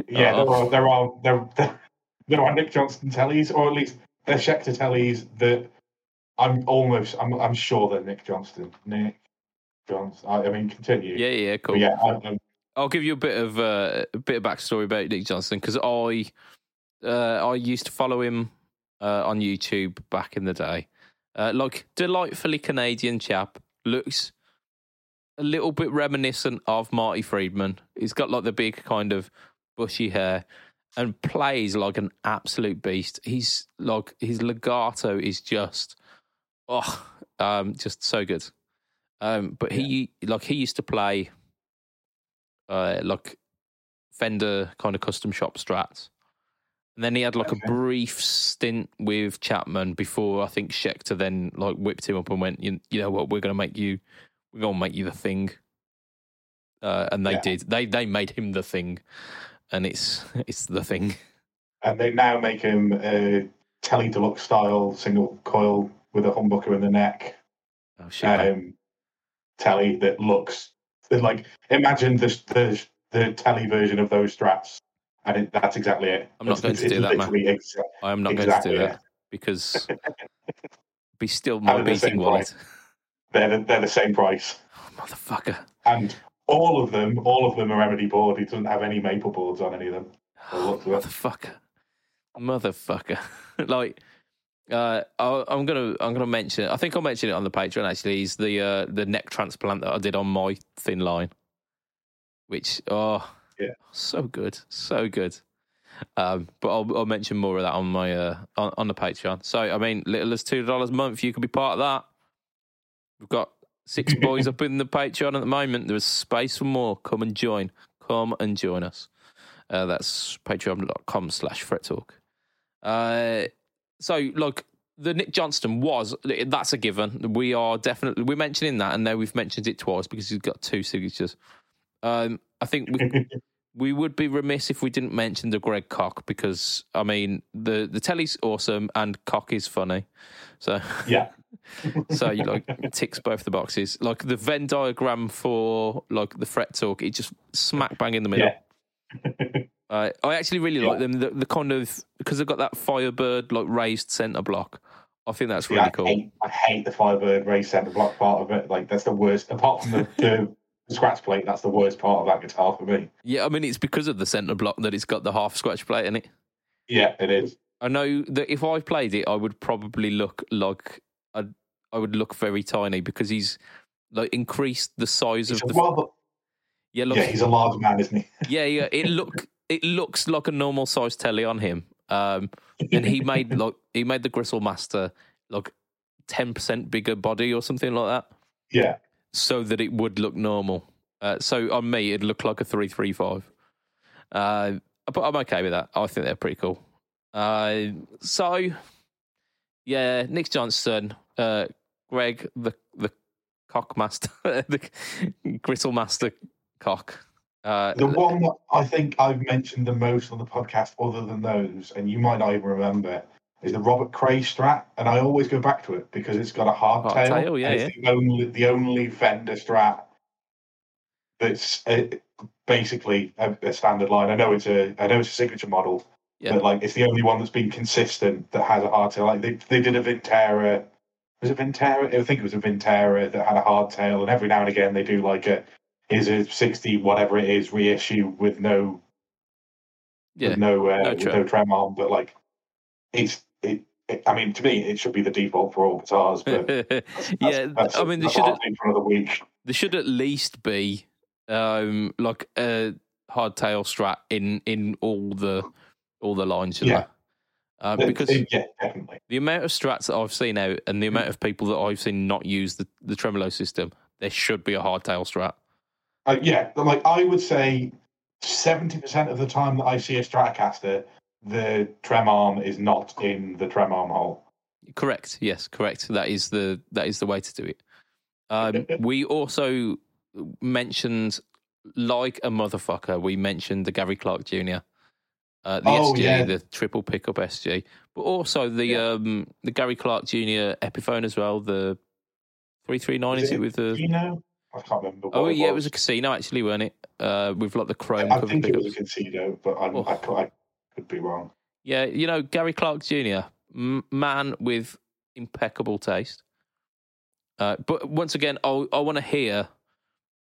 [SPEAKER 2] yeah,
[SPEAKER 1] Oh.
[SPEAKER 2] there are there are there, there, are Nick Johnston tellies, or at least they're Schecter tellies that I'm almost I'm I'm sure they're Nick Johnston. Nick Johnston. I, I mean, continue.
[SPEAKER 1] Yeah, yeah, cool.
[SPEAKER 2] But yeah, I, I,
[SPEAKER 1] I'll give you a bit of uh, a bit of backstory about Nick Johnston because I uh, I used to follow him uh, on YouTube back in the day. Uh, like delightfully Canadian chap, looks a little bit reminiscent of Marty Friedman. He's got like the big kind of bushy hair and plays like an absolute beast. He's like his legato is just oh um just so good. Um but he like he used to play uh, like Fender kind of custom shop strats. And then he had like
[SPEAKER 2] Okay.
[SPEAKER 1] a brief stint with Chapman before I think Schecter then like whipped him up and went, you, you know what, we're gonna make you, we're gonna make you the thing. Uh, and they
[SPEAKER 2] Yeah.
[SPEAKER 1] did. They they made him the thing, and it's it's the thing.
[SPEAKER 2] and they now make him a telly deluxe style single coil with a humbucker in the neck.
[SPEAKER 1] Oh shit!
[SPEAKER 2] um, telly that looks like imagine the the the telly version of those strats, and it, that's exactly it.
[SPEAKER 1] I'm not going to do that, man.
[SPEAKER 2] exa-
[SPEAKER 1] I am not
[SPEAKER 2] exactly
[SPEAKER 1] going to do
[SPEAKER 2] it.
[SPEAKER 1] that because be still my
[SPEAKER 2] the
[SPEAKER 1] beating
[SPEAKER 2] same. They're the, they're the same price,
[SPEAKER 1] Oh, motherfucker!
[SPEAKER 2] and all of them, all of them are remedy board. It doesn't have any maple boards on any of them.
[SPEAKER 1] Oh,
[SPEAKER 2] look to it.
[SPEAKER 1] motherfucker, motherfucker! like, uh, I, I'm gonna, I'm gonna mention. I think I'll mention it on the Patreon. Actually, is the uh, the neck transplant that I did on my thin line, which oh,
[SPEAKER 2] Yeah.
[SPEAKER 1] So good. So good. Um, but I'll, I'll mention more of that on my uh, on, on the Patreon. So I mean, little as two dollars a month, you can be part of that. We've got six boys up in the Patreon at the moment. There is space for more. Come and join. Come and join us. Uh, that's patreon.com slash fret talk. Uh, so like the Nick Johnston was that's a given. We are definitely we're mentioning that, and now we've mentioned it twice because he's got two signatures. Um, I think we we would be remiss if we didn't mention the Greg Koch because I mean the the telly's awesome and Cock is funny. So
[SPEAKER 2] Yeah.
[SPEAKER 1] so you like ticks both the boxes. Like the Venn diagram for like the fret talk, it just smack bang in the middle.
[SPEAKER 2] Yeah.
[SPEAKER 1] Uh, I actually really
[SPEAKER 2] Yeah.
[SPEAKER 1] like them. The, the kind of because they've got that Firebird like raised center block. I think that's
[SPEAKER 2] Yeah,
[SPEAKER 1] really
[SPEAKER 2] I
[SPEAKER 1] cool.
[SPEAKER 2] hate, I hate the Firebird raised centre block part of it. Like that's the worst. Apart from the, the scratch plate, that's the worst part of that guitar for me.
[SPEAKER 1] Yeah, I mean it's because of the center block that it's got the half scratch plate in it.
[SPEAKER 2] Yeah, it is.
[SPEAKER 1] I know that if I played it, I would probably look like I I would look very tiny because he's like increased the size
[SPEAKER 2] He's
[SPEAKER 1] of the
[SPEAKER 2] rather,
[SPEAKER 1] yeah. Look,
[SPEAKER 2] yeah, he's a large man, isn't he?
[SPEAKER 1] yeah, yeah. It look it looks like a normal size telly on him. Um, and he made like he made the Gristle Master like ten percent bigger body or something like that,
[SPEAKER 2] Yeah,
[SPEAKER 1] so that it would look normal. Uh, so on me, it'd look like a three three five. Uh, but I'm okay with that. I think they're pretty cool. Uh, so yeah, Nick Johnston, uh, Greg the the cock master, the gristle master cock. Uh,
[SPEAKER 2] the one that I think I've mentioned the most on the podcast, other than those, and you might not even remember, is the Robert Cray Strat, and I always go back to it because it's got a hard,
[SPEAKER 1] Hard
[SPEAKER 2] tail.
[SPEAKER 1] tail, yeah,
[SPEAKER 2] and it's the only the only Fender Strat that's uh, basically a, a standard line. I know it's a I know it's a signature model,
[SPEAKER 1] Yeah.
[SPEAKER 2] but like it's the only one that's been consistent that has a hard tail. Like they they did a Vintera. Was it Vintera? I think it was a Vintera that had a hard tail, and every now and again they do like a is a sixty whatever it is reissue with no
[SPEAKER 1] yeah,
[SPEAKER 2] with no uh,
[SPEAKER 1] no
[SPEAKER 2] with
[SPEAKER 1] trem.
[SPEAKER 2] no trem on, but like it's it, it. I mean, to me, it should be the default for all guitars. But that's-
[SPEAKER 1] yeah.
[SPEAKER 2] that's,
[SPEAKER 1] I mean, they should
[SPEAKER 2] thing for another week.
[SPEAKER 1] there should at least be um, like a hardtail strat in in all the all the lines.
[SPEAKER 2] Yeah.
[SPEAKER 1] there? Uh, because
[SPEAKER 2] yeah, definitely.
[SPEAKER 1] the amount of strats that I've seen out and the amount of people that I've seen not use the, the tremolo system, there should be a hardtail strat.
[SPEAKER 2] Uh, yeah, like I would say, seventy percent of the time that I see a Stratocaster, the trem arm is not in the trem arm hole.
[SPEAKER 1] Correct. Yes, correct. That is the that is the way to do it. Um, we also mentioned like a motherfucker. We mentioned the Gary Clark Jr. Uh, the
[SPEAKER 2] Oh,
[SPEAKER 1] SG,
[SPEAKER 2] yeah.
[SPEAKER 1] the triple pickup SG, but also the
[SPEAKER 2] Yeah.
[SPEAKER 1] um the Gary Clark Jr. Epiphone as well. The three three nine is
[SPEAKER 2] Is
[SPEAKER 1] it
[SPEAKER 2] it
[SPEAKER 1] with the?
[SPEAKER 2] Know, I can't remember. What
[SPEAKER 1] Oh
[SPEAKER 2] it
[SPEAKER 1] yeah, it was a casino actually, weren't it? Uh, with like the chrome
[SPEAKER 2] I
[SPEAKER 1] cover
[SPEAKER 2] think it was a. Concedo, but
[SPEAKER 1] Oh.
[SPEAKER 2] I, could, I could be wrong.
[SPEAKER 1] Yeah, you know Gary Clark Jr. M- man with impeccable taste. Uh, but once again, I I want to hear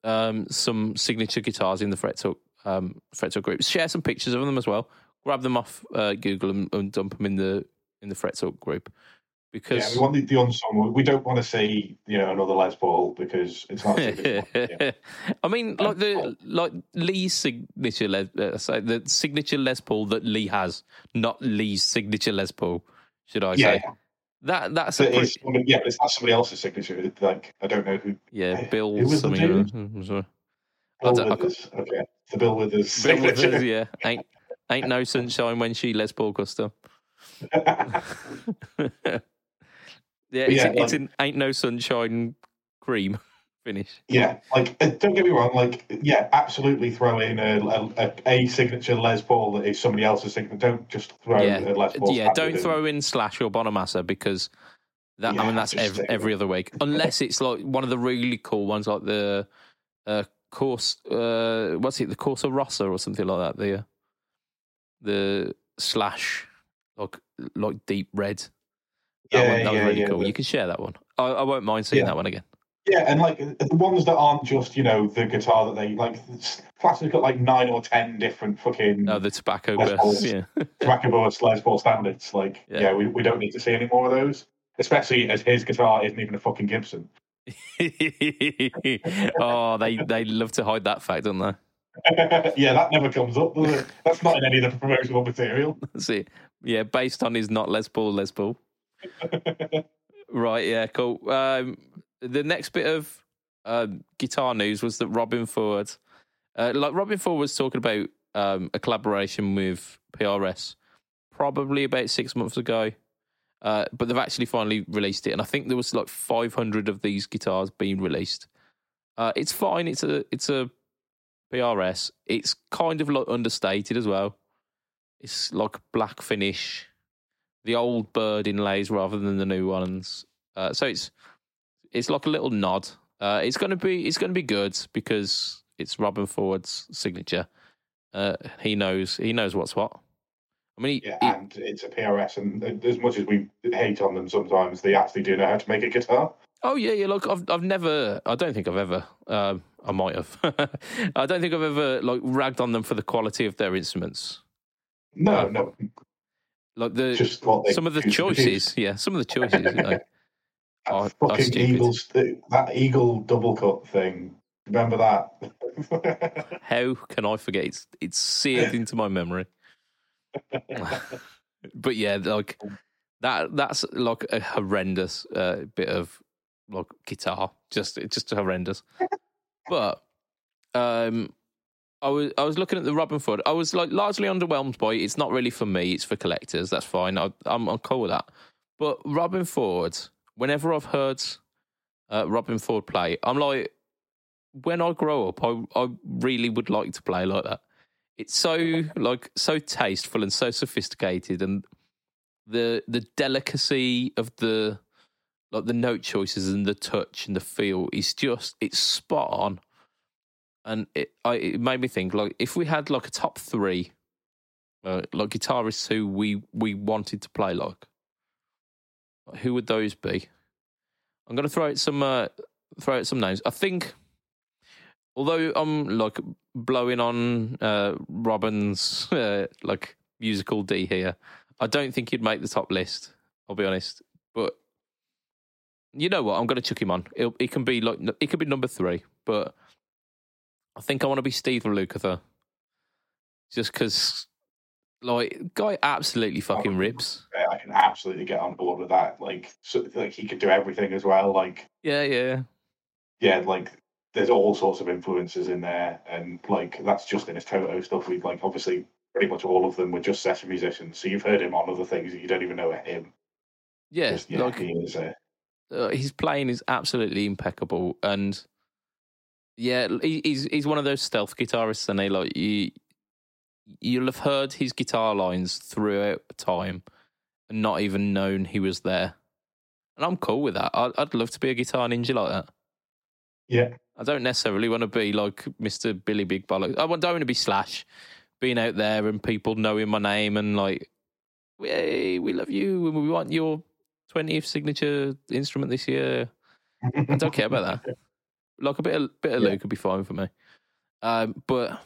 [SPEAKER 1] um, some signature guitars in the Fret Talk um, Fret Talk group. Share some pictures of them as well. Grab them off uh, Google and, and dump them in the in the Fret Talk group
[SPEAKER 2] Yeah,
[SPEAKER 1] because
[SPEAKER 2] we want the, the ensemble. We don't want to see you know another Les Paul because it's not. a signature one. Yeah.
[SPEAKER 1] I mean, like the like Lee's signature Les, uh, say the signature Les Paul that Lee has, not Lee's signature Les Paul. Should I
[SPEAKER 2] Yeah,
[SPEAKER 1] say that? That's
[SPEAKER 2] so
[SPEAKER 1] a pretty,
[SPEAKER 2] somebody- yeah, but it's not somebody else's signature. Like I don't know who.
[SPEAKER 1] yeah. Bill.
[SPEAKER 2] who was the
[SPEAKER 1] something. sorry. I
[SPEAKER 2] Bill
[SPEAKER 1] I
[SPEAKER 2] Withers. Okay, the Bill Withers.
[SPEAKER 1] Bill
[SPEAKER 2] signature.
[SPEAKER 1] Withers, yeah. Ain't ain't no sunshine when she Les Paul custom. yeah, it's,
[SPEAKER 2] yeah,
[SPEAKER 1] it's
[SPEAKER 2] like-
[SPEAKER 1] an ain't no sunshine cream finish.
[SPEAKER 2] Yeah, like uh, don't get me wrong. Like, yeah, absolutely throw in a a, a signature Les Paul that is somebody else's signature. Don't just throw
[SPEAKER 1] Yeah.
[SPEAKER 2] a Les Paul.
[SPEAKER 1] yeah, don't throw in Slash or Bonamassa because that I mean that's every, every other week, unless it's like one of the really cool ones like the uh, course. Uh, what's it? The Corsa Rossa or something like that. The uh, the Slash like like deep red. That,
[SPEAKER 2] Yeah,
[SPEAKER 1] one, that was really
[SPEAKER 2] yeah,
[SPEAKER 1] cool.
[SPEAKER 2] the-
[SPEAKER 1] You can share that one. I, I won't mind seeing
[SPEAKER 2] Yeah.
[SPEAKER 1] that one again.
[SPEAKER 2] Yeah, and like the ones that aren't just you know the guitar that they like. Classic got like nine or ten different fucking
[SPEAKER 1] No, the tobacco bursts. Yeah.
[SPEAKER 2] tobacco boards, Les Paul standards. Like,
[SPEAKER 1] Yeah.
[SPEAKER 2] yeah, we, we don't need to see any more of those. Especially as his guitar isn't even a fucking Gibson.
[SPEAKER 1] oh, they they love to hide that fact, don't they?
[SPEAKER 2] yeah, that never comes up, does it? That's not in any of the promotional material.
[SPEAKER 1] See, yeah, based on his not Les Paul, Les Paul. Right, yeah, cool. Um, the next bit of um, guitar news was that Robben Ford, uh, like Robben Ford was talking about um, a collaboration with PRS probably about six months ago. Uh, but they've actually finally released it, and I think there was like 500 of these guitars being released. Uh, it's fine. It's a it's a PRS. It's kind of like understated as well. It's like black finish, the old bird inlays rather than the new ones. Uh, so it's it's like a little nod. Uh, it's gonna be it's gonna be good because it's Robben Ford's signature. Uh, he knows he knows what's what. I mean, he,
[SPEAKER 2] Yeah,
[SPEAKER 1] he-
[SPEAKER 2] and it's a PRS, and as much as we hate on them sometimes, they actually do know how to make a guitar.
[SPEAKER 1] Oh yeah, yeah. Look, I've I've never. I don't think I've ever. Um, I might have. I don't think I've ever like ragged on them for the quality of their instruments.
[SPEAKER 2] No,
[SPEAKER 1] Oh.
[SPEAKER 2] no,
[SPEAKER 1] Like the
[SPEAKER 2] just what they
[SPEAKER 1] some of the choices. Yeah, some of the choices. like.
[SPEAKER 2] That
[SPEAKER 1] are-
[SPEAKER 2] fucking
[SPEAKER 1] stupid.
[SPEAKER 2] eagle, that eagle double cut thing. Remember that?
[SPEAKER 1] How can I forget? It's it's seared into my memory. but yeah, like that. That's like a horrendous uh, bit of like guitar. Just just horrendous. But um, I was I was looking at the Robben Ford. I was like largely underwhelmed by it. It's not really for me. It's for collectors. That's fine. I, I'm I'm cool with that. But Robben Ford. Whenever I've heard uh, Robben Ford play, I'm like, when I grow up, I I really would like to play like that. It's so like so tasteful and so sophisticated, and the the delicacy of the like the note choices and the touch and the feel is just it's spot on. And it I, it made me think like if we had like a top three, uh, like guitarists who we we wanted to play like, who would those be? I'm gonna throw out some uh, throw out some names. I think although I'm like blowing on uh, Robben's uh, like musical D here, I don't think he'd make the top list. I'll be honest, but you know what? I'm to chuck him on. It, it can be like it could be number three, but I think I want to be Steve Lukather, just because like guy absolutely fucking rips.
[SPEAKER 2] Yeah, I can absolutely get on board with that. Like, so, like he could do everything as well. Like,
[SPEAKER 1] Yeah, yeah,
[SPEAKER 2] yeah, like there's all sorts of influences in there, and like that's just in his Toto stuff. We've like obviously pretty much all of them were just session musicians, so you've heard him on other things that you don't even know are him.
[SPEAKER 1] yeah.
[SPEAKER 2] Just, yeah,
[SPEAKER 1] like
[SPEAKER 2] he is. Uh,
[SPEAKER 1] uh, his playing is absolutely impeccable, and yeah, he's he's one of those stealth guitarists, and he like you you'll have heard his guitar lines throughout time and not even known he was there. And I'm cool with that. I'd, I'd love to be a guitar ninja like that.
[SPEAKER 2] yeah,
[SPEAKER 1] I don't necessarily want to be like Mr. Billy Big Bollocks. I don't want to be Slash, being out there and people knowing my name and like, hey, we love you and we want your 20th signature instrument this year. I don't care about that. Like a bit of bit of
[SPEAKER 2] Yeah.
[SPEAKER 1] Luke would be fine for me. Um, but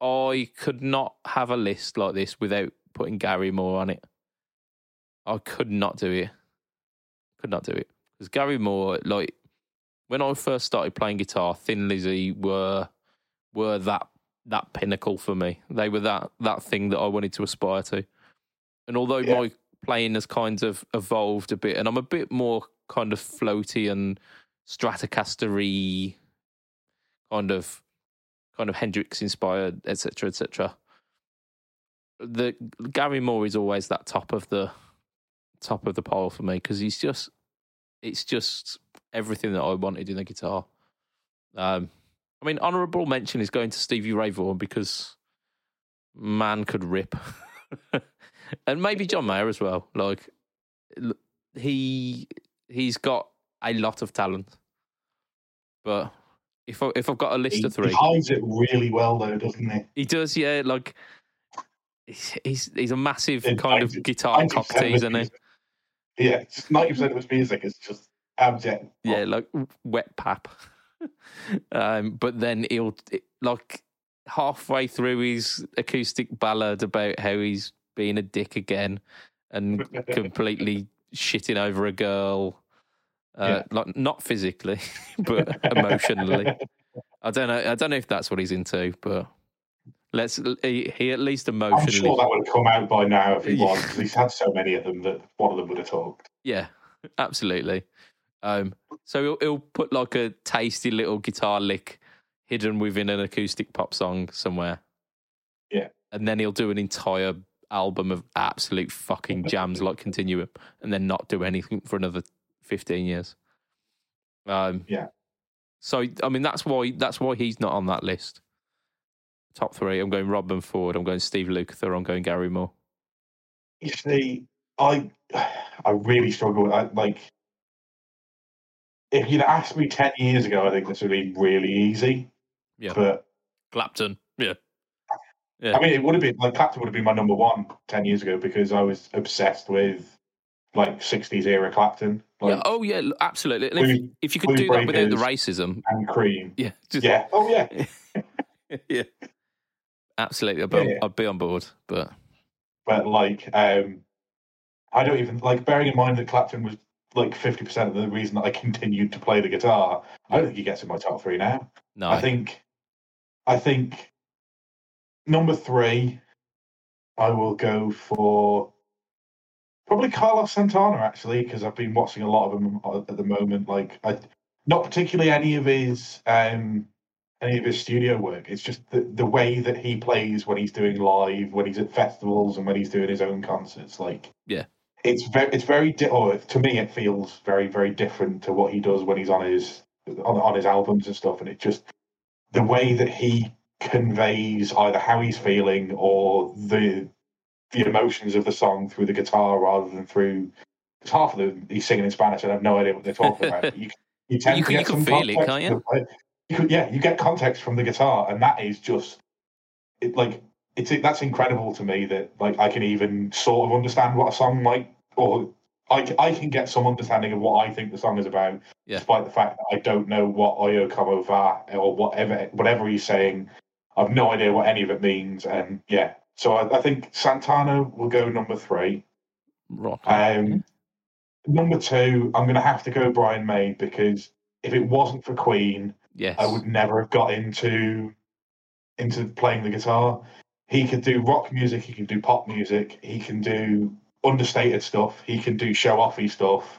[SPEAKER 1] I could not have a list like this without putting Gary Moore on it. I could not do it. Could not do it because Gary Moore, like when I first started playing guitar, Thin Lizzy were were that that pinnacle for me. They were that that thing that I wanted to aspire to. And although
[SPEAKER 2] Yeah.
[SPEAKER 1] my playing has kind of evolved a bit, and I'm a bit more kind of floaty and Stratocaster-y, kind of kind of Hendrix inspired, etc., etc. The Gary Moore is always that top of the top of the pile for me because he's just it's just everything that I wanted in a guitar. Um, I mean, honourable mention is going to Stevie Ray Vaughan because man could rip, and maybe John Mayer as well. Like he he's got a lot of talent, but if I, if I've got a list
[SPEAKER 2] he,
[SPEAKER 1] of three,
[SPEAKER 2] he hides it really well, though, doesn't he?
[SPEAKER 1] he does, yeah. Like he's he's, a massive
[SPEAKER 2] In
[SPEAKER 1] kind of guitar
[SPEAKER 2] 90%
[SPEAKER 1] cock
[SPEAKER 2] of
[SPEAKER 1] tease,
[SPEAKER 2] his
[SPEAKER 1] isn't he?
[SPEAKER 2] Yeah, ninety percent of his music is just abject.
[SPEAKER 1] Yeah, like wet pap. um, but then he'll like halfway through his acoustic ballad about how he's being a dick again and completely shitting over a girl. Uh, Like not physically, but emotionally. I don't know. I don't know if that's what he's into, but Let's he, he at least emotionally.
[SPEAKER 2] I'm sure that would have come out by now if he
[SPEAKER 1] Yeah.
[SPEAKER 2] was, because he's had so many of them that one of them would have talked.
[SPEAKER 1] Yeah, absolutely. Um, so he'll, he'll put like a tasty little guitar lick hidden within an acoustic pop song somewhere.
[SPEAKER 2] Yeah.
[SPEAKER 1] and then he'll do an entire album of absolute fucking jams like Continuum, and then not do anything for another fifteen years. Um,
[SPEAKER 2] Yeah.
[SPEAKER 1] So I mean, that's why that's why he's not on that list. Top three. I'm going Robben Ford. I'm going Steve Lukather. I'm going Gary Moore.
[SPEAKER 2] You see, I I really struggle. with- I, like, if you'd asked me ten years ago, I think this would be really easy.
[SPEAKER 1] Yeah.
[SPEAKER 2] But
[SPEAKER 1] Clapton. Yeah.
[SPEAKER 2] I mean, it would have been like Clapton would have been my number one 10 years ago because I was obsessed with like 60s era Clapton. Like,
[SPEAKER 1] yeah. Oh yeah. absolutely. And if,
[SPEAKER 2] Blue-
[SPEAKER 1] if you could do that without the racism,
[SPEAKER 2] and Cream.
[SPEAKER 1] yeah. Just,
[SPEAKER 2] Yeah. Oh, yeah.
[SPEAKER 1] yeah. Absolutely. I'd be,
[SPEAKER 2] Yeah,
[SPEAKER 1] on,
[SPEAKER 2] yeah.
[SPEAKER 1] I'd be on board. But
[SPEAKER 2] But like, um, I don't even like bearing in mind that Clapton was like 50% of the reason that I continued to play the guitar. I don't think he gets in my top three now.
[SPEAKER 1] no.
[SPEAKER 2] I think, I think number three, I will go for probably Carlos Santana actually because I've been watching a lot of him at the moment. Like, I not particularly any of his um any of his studio work. It's just the the way that he plays when he's doing live, when he's at festivals, and when he's doing his own concerts. Like,
[SPEAKER 1] Yeah.
[SPEAKER 2] it's very it's very di- or to me it feels very very different to what he does when he's on his on on his albums and stuff. And it just the way that he conveys either how he's feeling or the the emotions of the song through the guitar rather than through because half of them he's singing in Spanish and I have no idea what they're talking about. You, you tend
[SPEAKER 1] You
[SPEAKER 2] to
[SPEAKER 1] can-
[SPEAKER 2] get
[SPEAKER 1] you can
[SPEAKER 2] some
[SPEAKER 1] feel it, can't you?
[SPEAKER 2] from you yeah, you get context from the guitar, and that is just it. Like it's that's incredible to me that like I can even sort of understand what a song might or. I, I can get some understanding of what I think the song is about,
[SPEAKER 1] Yeah.
[SPEAKER 2] despite the fact that I don't know what Oye Como Va or whatever whatever he's saying. I've no idea what any of it means, and yeah. So I, I think Santana will go number three.
[SPEAKER 1] rock.
[SPEAKER 2] Um, number two, I'm going to have to go Brian May because if it wasn't for Queen,
[SPEAKER 1] yes.
[SPEAKER 2] I would never have got into into playing the guitar. He could do rock music, he can do pop music, he can do understated stuff, he can do show offy stuff.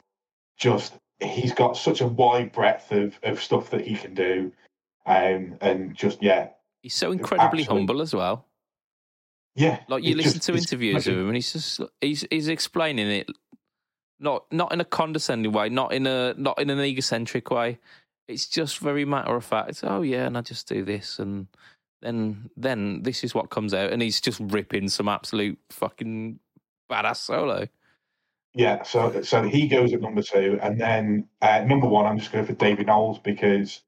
[SPEAKER 2] Just he's got such a wide breadth of, of stuff that he can do. Um, and just yeah,
[SPEAKER 1] He's so incredibly
[SPEAKER 2] absolute-
[SPEAKER 1] humble as well.
[SPEAKER 2] Yeah.
[SPEAKER 1] Like you listen
[SPEAKER 2] just-
[SPEAKER 1] to interviews of him, and he's just he's he's explaining it not not in a condescending way, not in a not in an egocentric way. It's just very matter of fact. Oh yeah, and I just do this, and then then this is what comes out, and he's just ripping some absolute fucking badass solo.
[SPEAKER 2] Yeah, so so he goes at number two, and then uh, number one, I'm just going for David Knowles because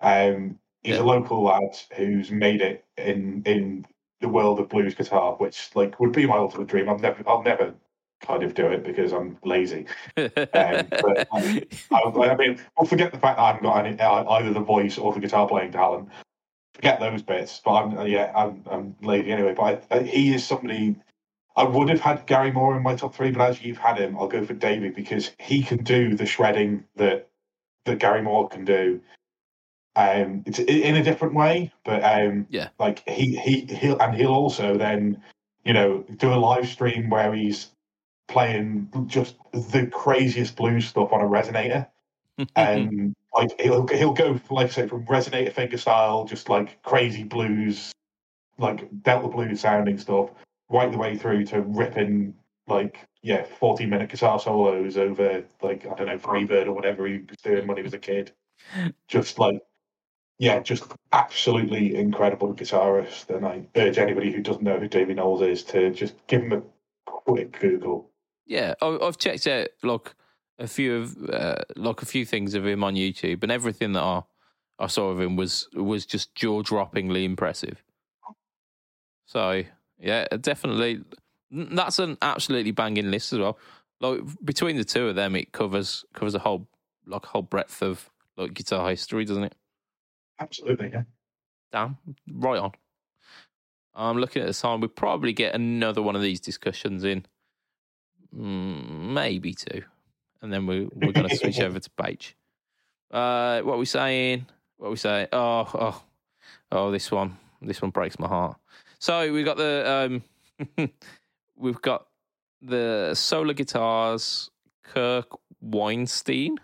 [SPEAKER 2] um, he's
[SPEAKER 1] Yeah.
[SPEAKER 2] a local lad who's made it in in the world of blues guitar, which like would be my ultimate dream. I'll never, I'll never kind of do it because I'm lazy. but, um, I, I mean, well, forget the fact that I haven't got any uh, either the voice or the guitar playing talent. Forget those bits, but I'm uh, yeah, I'm I'm lazy anyway. But I, he is somebody. I would have had Gary Moore in my top three, but as you've had him, I'll go for David because he can do the shredding that that Gary Moore can do. Um, it's in a different way, but um,
[SPEAKER 1] Yeah.
[SPEAKER 2] like he he he'll and he'll also then you know do a live stream where he's playing just the craziest blues stuff on a resonator and like he'll he'll go like I say from resonator finger style, just like crazy blues, like Delta blues sounding stuff, right the way through to ripping like yeah, forty minute guitar solos over like I don't know Freebird or whatever he was doing when he was a kid. Just like yeah, just absolutely incredible guitarist, and I urge anybody who doesn't know who Davey Knowles is to just give him a quick Google.
[SPEAKER 1] Yeah, I've checked out like a few of uh, like a few things of him on YouTube, and everything that I I saw of him was was just jaw droppingly impressive. So yeah, definitely, that's an absolutely banging list as well. Like between the two of them, it covers covers a whole like a whole breadth of like guitar history, doesn't it?
[SPEAKER 2] Absolutely, yeah.
[SPEAKER 1] Damn, right on. I'm looking at the time. We'll probably get another one of these discussions in, mm, maybe two, and then we, we're going to switch over to Page. Uh, what are we saying? What are we saying? Oh, oh, oh, this one. this one breaks my heart. So we've got the um, we've got the solar guitars, Kirk Weinstein,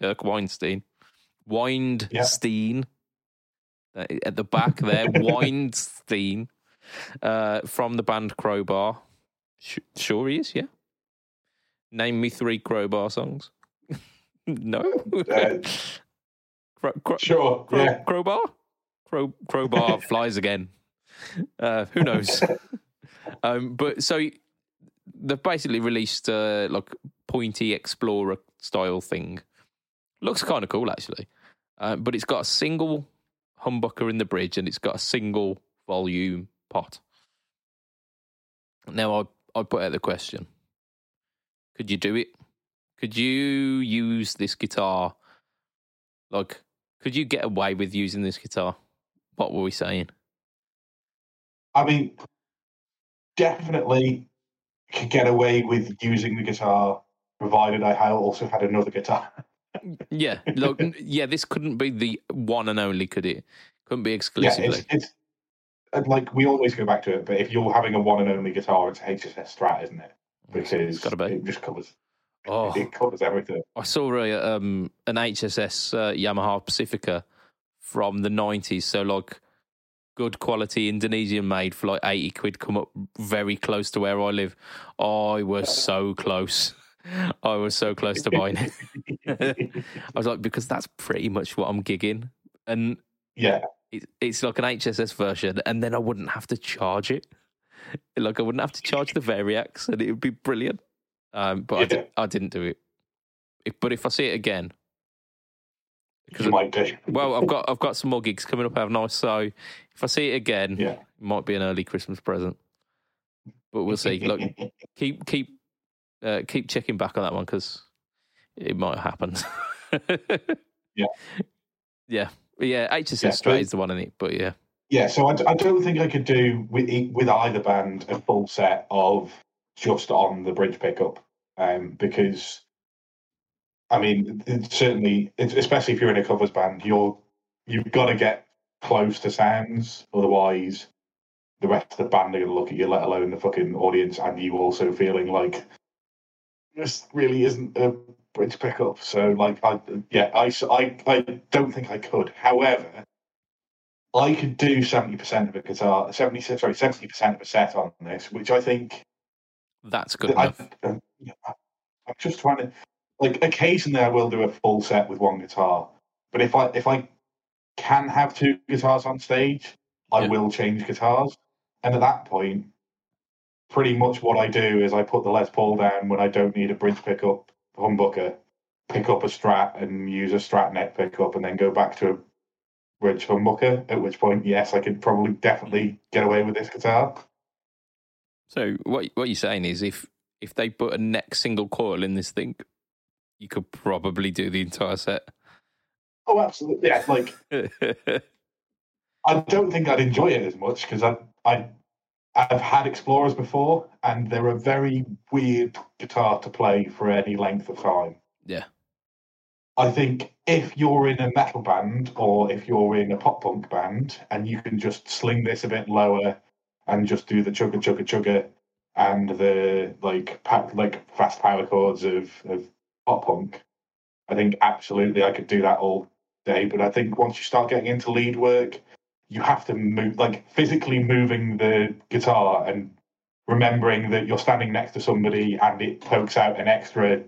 [SPEAKER 1] Kirk Weinstein, Weinstein uh, at the back there, Weinstein uh, from the band Crowbar. Sh- sure he is, yeah. Name me three Crowbar songs. no.
[SPEAKER 2] Uh,
[SPEAKER 1] Cro- cro-
[SPEAKER 2] sure.
[SPEAKER 1] Crow-
[SPEAKER 2] Yeah.
[SPEAKER 1] Crowbar? Crow- crowbar flies again. Uh, who knows? um, but so they've basically released uh, like pointy explorer style thing. Looks kind of cool actually, uh, but it's got a single humbucker in the bridge and it's got a single volume pot. Now I I put out the question: Could you do it? Could you use this guitar? Like, could you get away with using this guitar? What were we saying?
[SPEAKER 2] I mean, definitely could get away with using the guitar, provided I also had another guitar.
[SPEAKER 1] Yeah, look, yeah, this couldn't be the one and only, could it? Couldn't be
[SPEAKER 2] Yeah,
[SPEAKER 1] exclusively.
[SPEAKER 2] it's, it's like we always go back to it, but if you're having a one and only guitar, it's HSS Strat, isn't it? Because
[SPEAKER 1] gotta be.
[SPEAKER 2] it just covers
[SPEAKER 1] oh,
[SPEAKER 2] it covers everything.
[SPEAKER 1] I saw a, um, an HSS uh, Yamaha Pacifica from the nineties. So like good quality Indonesian made for like eighty quid. Come up very close to where I live. I was so close. I was so close to buying it. I was like, because that's pretty much what I'm gigging, and
[SPEAKER 2] yeah,
[SPEAKER 1] it, it's like an HSS version, and then I wouldn't have to charge it. Like I wouldn't have to charge the Variax, and it would be brilliant. Um, but I,
[SPEAKER 2] Yeah.
[SPEAKER 1] di- I didn't do it. If, but if I see it again,
[SPEAKER 2] because might do.
[SPEAKER 1] well, I've got I've got some more gigs coming up, I? So if I see it again,
[SPEAKER 2] Yeah.
[SPEAKER 1] it might be an early Christmas present. But we'll see. Look, keep keep uh, keep checking back on that one because it might happen.
[SPEAKER 2] Yeah.
[SPEAKER 1] yeah, yeah. HSS
[SPEAKER 2] Yeah,
[SPEAKER 1] straight is the one in it, but yeah,
[SPEAKER 2] Yeah, so I don't think I could do with with either band a full set of just on the bridge pickup, um, because I mean, certainly, it's, especially if you're in a covers band, you're you've got to get close to sounds, otherwise the rest of the band are going to look at you, let alone the fucking audience, and you also feeling like this really isn't a bridge pickup. So, like, I yeah, I don't think I could. However. I could do seventy percent of a guitar, seventy sorry, seventy percent of a set on this, which I think
[SPEAKER 1] that's good
[SPEAKER 2] I,
[SPEAKER 1] enough.
[SPEAKER 2] I'm just trying to like. Occasionally, I will do a full set with one guitar, but if I if I can have two guitars on stage, I
[SPEAKER 1] Yeah.
[SPEAKER 2] will change guitars, and at that point, pretty much what I do is I put the Les Paul down when I don't need a bridge pickup humbucker, pick up a Strat and use a Strat neck pickup, and then go back to a bridge humbucker. At which point, yes, I could probably definitely get away with this guitar.
[SPEAKER 1] So what what you're saying is if if they put a neck single coil in this thing, you could probably do the entire set.
[SPEAKER 2] Oh, absolutely. Yeah, like I don't think I'd enjoy it as much because I I I've had Explorers before, and they're a very weird guitar to play for any length of time.
[SPEAKER 1] Yeah.
[SPEAKER 2] I think if you're in a metal band or if you're in a pop punk band and you can just sling this a bit lower and just do the chugga chugga chugga and the like pa- like fast power chords of, of pop punk, I think absolutely I could do that all day. But I think once you start getting into lead work, you have to move like physically moving the guitar and remembering that you're standing next to somebody and it pokes out an extra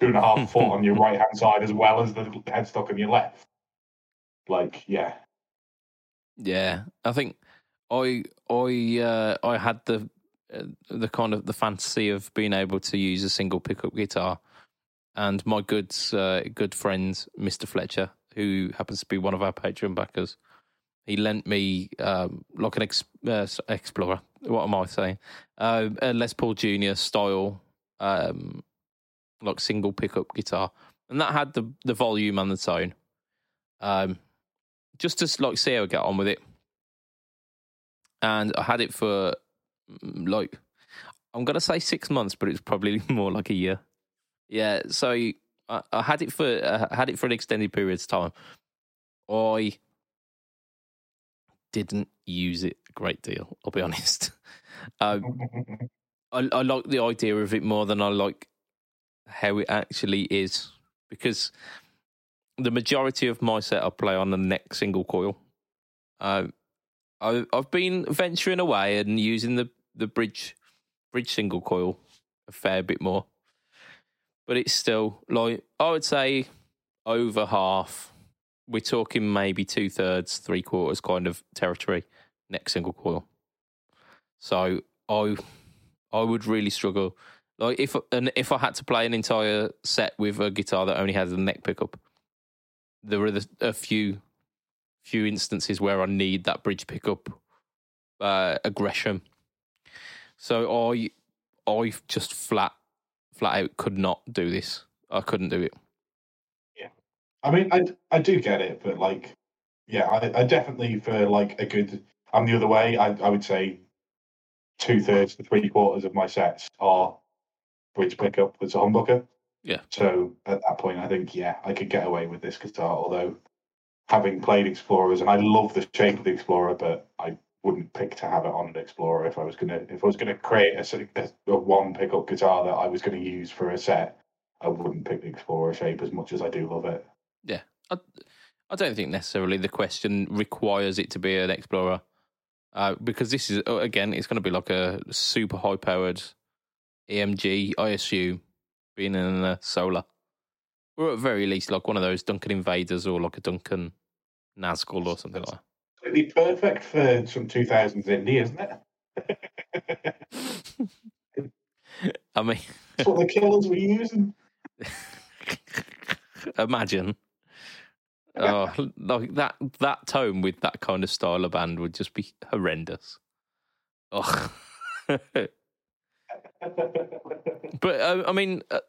[SPEAKER 2] two and a half foot on your right hand side as well as the headstock on your left. Like, yeah.
[SPEAKER 1] Yeah, I think I I uh, I had the uh, the kind of the fantasy of being able to use a single pickup guitar, and my good uh, good friend Mister Fletcher, who happens to be one of our Patreon backers, he lent me um, like an ex- uh, Explorer. What am I saying? Uh, a Les Paul Junior style, um, like single pickup guitar, and that had the the volume and the tone. Um, just to like see how I get on with it. And I had it for mm, like I'm gonna say six months, but it's probably more like a year. Yeah, so I, I had it for I had it for an extended period of time. I didn't use it a great deal. I'll be honest. Um, I, I like the idea of it more than I like how it actually is because the majority of my setup play on the neck single coil. Uh, I, I've been venturing away and using the, the bridge bridge single coil a fair bit more, but it's still like I would say over half. We're talking maybe two thirds, three quarters kind of territory neck single coil. So I I would really struggle. Like if and if I had to play an entire set with a guitar that only has a neck pickup, there are a few few instances where I need that bridge pickup uh, aggression. So I I just flat flat out could not do this. I couldn't do it.
[SPEAKER 2] I mean, I I do get it, but like, yeah, I, I definitely for like a good. I'm the other way. I I would say two thirds to three quarters of my sets are bridge pickup with a humbucker.
[SPEAKER 1] Yeah.
[SPEAKER 2] So at that point, I think yeah, I could get away with this guitar. Although having played Explorers, and I love the shape of the Explorer, but I wouldn't pick to have it on an Explorer if I was gonna if I was gonna create a, a, a one pickup guitar that I was gonna use for a set. I wouldn't pick the Explorer shape as much as I do love it.
[SPEAKER 1] Yeah, I, I don't think necessarily the question requires it to be an Explorer. Uh, because this is uh, again, it's going to be like a super high powered EMG, I assume, being in a solar, or at very least like one of those Duncan Invaders or like a Duncan Nazgul or something like that.
[SPEAKER 2] It'd be perfect for some 2000s indie, isn't
[SPEAKER 1] it? I mean,
[SPEAKER 2] that's what the killers were using.
[SPEAKER 1] Imagine oh, like that that tone with that kind of style of band would just be horrendous. Oh. but uh, I mean, uh,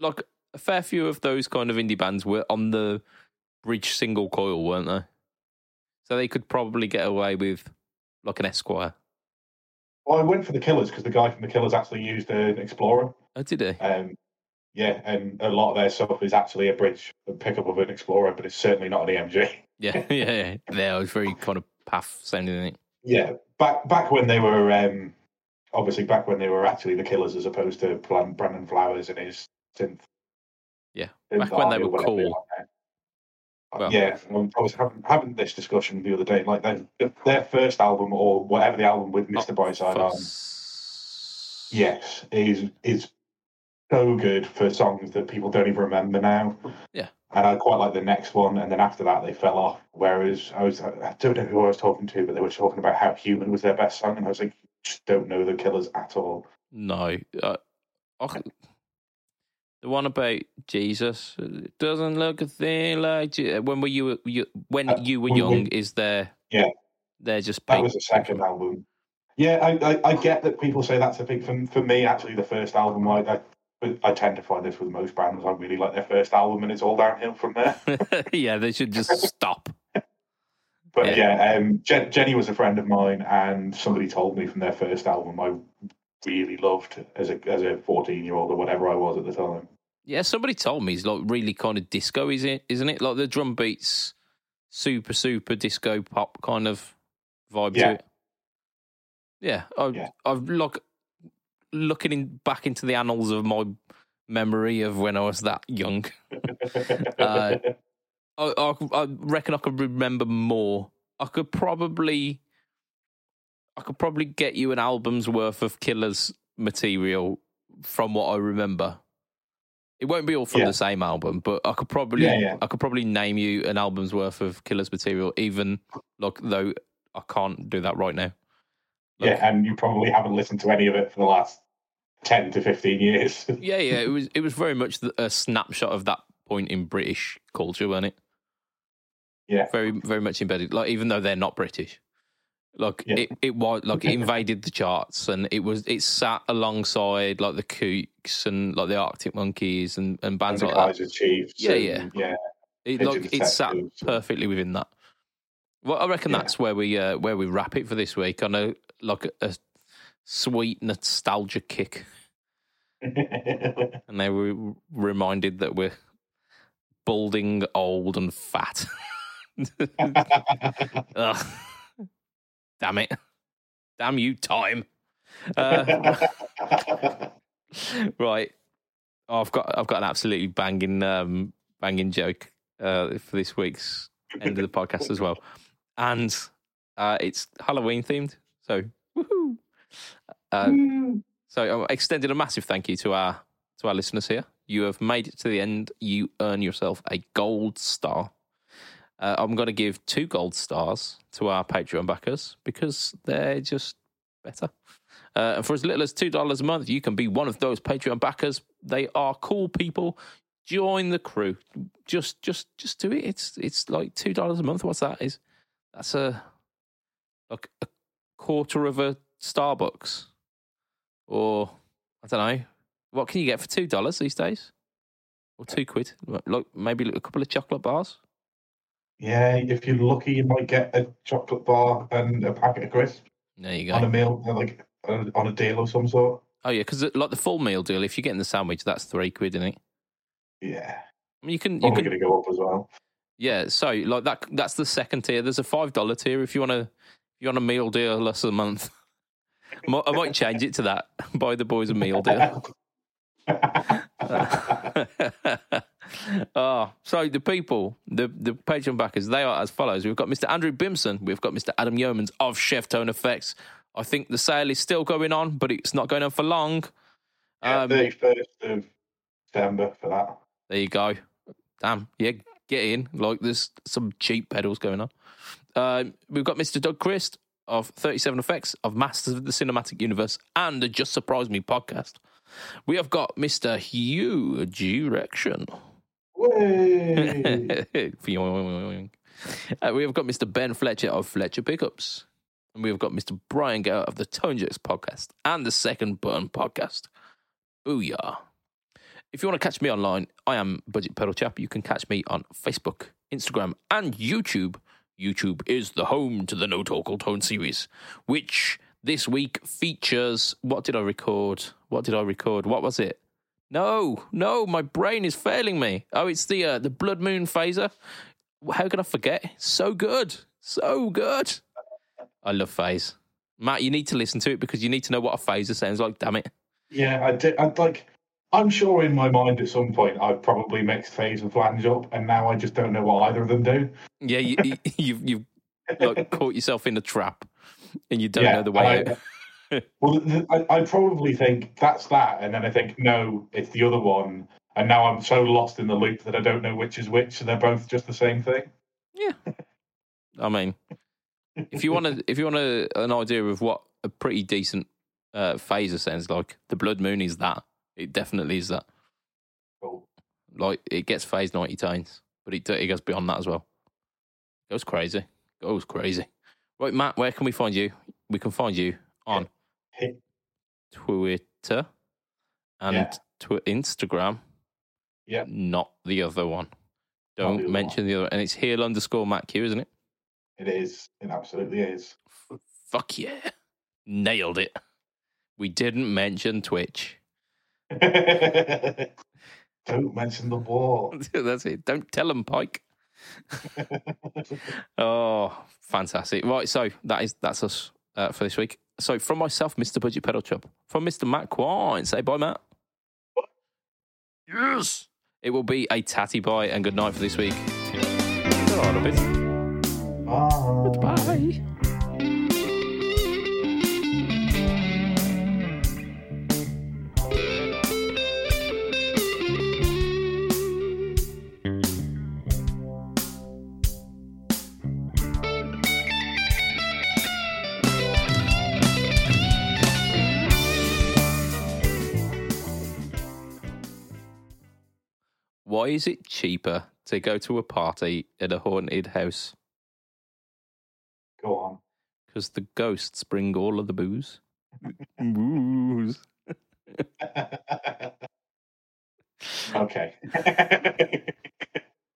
[SPEAKER 1] like a fair few of those kind of indie bands were on the bridge single coil, weren't they? So they could probably get away with like an Esquire.
[SPEAKER 2] Well, I went for the Killers because the guy from the Killers actually used an Explorer.
[SPEAKER 1] Oh, did he?
[SPEAKER 2] Um, yeah, and a lot of their stuff is actually a bridge a pickup of an Explorer, but it's certainly not an EMG.
[SPEAKER 1] Yeah, yeah, yeah. it was very kind of path sounding.
[SPEAKER 2] Yeah, back back when they were um, obviously back when they were actually the Killers as opposed to Brandon Flowers and his synth.
[SPEAKER 1] Yeah, back when they were cool.
[SPEAKER 2] Well, yeah, I was having, having this discussion the other day. Like their, their first album or whatever the album with Mr. Brightside on, yes, is is so good for songs that people don't even remember now.
[SPEAKER 1] Yeah.
[SPEAKER 2] And I quite like the next one, and then after that they fell off. Whereas I was, I don't know who I was talking to, but they were talking about how "Human" was their best song, and I was like, just don't know the Killers at all.
[SPEAKER 1] No, uh, the one about Jesus it doesn't look a thing like when were you, you when uh, you were young. We, is there?
[SPEAKER 2] Yeah,
[SPEAKER 1] they're just
[SPEAKER 2] that was the second album. Yeah, I, I, I, get that people say that's a big for, for me. Actually, the first album I, I I tend to find this with most bands. I really like their first album, and it's all downhill from there.
[SPEAKER 1] yeah, they should just stop.
[SPEAKER 2] but yeah, yeah um, Je- Jenny was a friend of mine, and somebody told me from their first album I really loved as a as a fourteen year old or whatever I was at the time.
[SPEAKER 1] Yeah, somebody told me it's like really kind of disco, is it? Isn't it like the drum beats, super super disco pop kind of vibe yeah. to it? Yeah, I, yeah. I've like looking in, back into the annals of my memory of when I was that young, uh, I, I, I, reckon I could remember more. I could probably, I could probably get you an album's worth of Killers material from what I remember. It won't be all from yeah. the same album, but I could probably, yeah, yeah. I could probably name you an album's worth of Killers material, even like though I can't do that right now.
[SPEAKER 2] Look, yeah, and you probably haven't listened to any of it for the last ten to fifteen years.
[SPEAKER 1] yeah, yeah, it was it was very much a snapshot of that point in British culture, wasn't it?
[SPEAKER 2] Yeah,
[SPEAKER 1] very very much embedded. Like even though they're not British, like yeah. it it was like it invaded the charts, and it was it sat alongside like the Kooks and like the Arctic Monkeys and and bands
[SPEAKER 2] and
[SPEAKER 1] like that.
[SPEAKER 2] Chiefs
[SPEAKER 1] yeah, yeah,
[SPEAKER 2] yeah.
[SPEAKER 1] It, like it sat perfectly within that. Well, I reckon yeah. that's where we uh, where we wrap it for this week I a like a, sweet nostalgia kick. and they were reminded that we're balding, old, and fat. Damn it. Damn you, time. Uh, right. Oh, I've got I've got an absolutely banging um, banging joke uh, for this week's end of the podcast as well, and uh, it's Halloween themed. So, woohoo! Uh, so, I'm extending a massive thank you to our to our listeners here. You have made it to the end. You earn yourself a gold star. Uh, I'm going to give two gold stars to our Patreon backers because they're just better. Uh, and for as little as two dollars a month, you can be one of those Patreon backers. They are cool people. Join the crew. Just, just, just do it. It's, it's like two dollars a month. What's that? Is that's a like a quarter of a Starbucks, or I don't know. What can you get for two dollars these days? Or two quid? Like maybe a couple of chocolate bars.
[SPEAKER 2] Yeah, if you're lucky, you might get a chocolate bar and a packet of crisps
[SPEAKER 1] There you go.
[SPEAKER 2] on a meal, uh, like on a deal of some sort.
[SPEAKER 1] Oh yeah, because like the full meal deal, if you're getting the sandwich, that's three quid, isn't it?
[SPEAKER 2] Yeah,
[SPEAKER 1] I mean, you can, you
[SPEAKER 2] probably
[SPEAKER 1] can
[SPEAKER 2] going to go up as well.
[SPEAKER 1] Yeah, so like that that's the second tier. There's a five dollar tier if you want to you want a meal deal less than a month. I might- change it to that. Buy the boys a meal deal. oh, so the people, the the Patreon backers, they are as follows. We've got Mr. Andrew Bimson, we've got Mr. Adam Yeomans of Chef Tone Effects. I think the sale is still going on, but it's not going on for long.
[SPEAKER 2] Yeah,
[SPEAKER 1] Um,
[SPEAKER 2] 31st of December for that.
[SPEAKER 1] There you go. Damn, yeah, get in. Like there's some cheap pedals going on. Um, we've got Mr. Doug Christ of 37 Effects, of Masters of the Cinematic Universe, and the Just Surprise Me podcast. We have got Mr. Hugh Direction. Uh, we have got Mr. Ben Fletcher of Fletcher Pickups. And we have got Mr. Brian Gale of the Tone Jerks podcast and the Second Burn podcast. Booyah. If you want to catch me online, I am Budget Pedal Chap. You can catch me on Facebook, Instagram, and YouTube. YouTube is the home to the No Talk Tone series, which this week features. What did I record? What did I record? What was it? No, no, my brain is failing me. Oh, it's the uh, the Blood Moon phaser. How can I forget? So good, so good. I love phase. Matt, you need to listen to it because you need to know what a phaser sounds like. Damn it.
[SPEAKER 2] yeah, I did. I'd like. I'm sure in my mind at some point I've probably mixed phase and flange up, and now I just don't know what either of them do.
[SPEAKER 1] Yeah, you, you, you've you've like caught yourself in a trap, and you don't
[SPEAKER 2] Yeah,
[SPEAKER 1] know the way
[SPEAKER 2] and
[SPEAKER 1] out.
[SPEAKER 2] Well, th- I, I probably think that's that, and then I think no, it's the other one, and now I'm so lost in the loop that I don't know which is which. So they're both just the same thing.
[SPEAKER 1] Yeah, I mean, if you want to, if you want a, an idea of what a pretty decent uh, phaser sounds like, the Blood Moon is that. It definitely is that.
[SPEAKER 2] Cool.
[SPEAKER 1] Like it gets phased ninety times, but it it goes beyond that as well. Goes crazy. Goes crazy. Right, Matt, where can we find you? We can find you on Twitter and
[SPEAKER 2] Yeah.
[SPEAKER 1] tw- Instagram.
[SPEAKER 2] Yeah.
[SPEAKER 1] Not the other one.
[SPEAKER 2] The
[SPEAKER 1] Don't
[SPEAKER 2] other
[SPEAKER 1] mention the other. And it's heel underscore Matt Q, isn't it?
[SPEAKER 2] It is. It absolutely is.
[SPEAKER 1] Fuck yeah. Nailed it. We didn't mention Twitch.
[SPEAKER 2] don't mention the war.
[SPEAKER 1] That's it. Don't tell them, Pike. Oh, fantastic. Right, so that is that's us uh, for this week. So from myself, Mr. Budget Pedal Chap, from Mr. Matt Quine, say bye, Matt. Yes. It will be a tatty bye and good night for this week. Good night, a bit.
[SPEAKER 2] Bye.
[SPEAKER 1] Bye. Why is it cheaper to go to a party in a haunted house?
[SPEAKER 2] Go on.
[SPEAKER 1] Because the ghosts bring all of the booze. booze.
[SPEAKER 2] okay.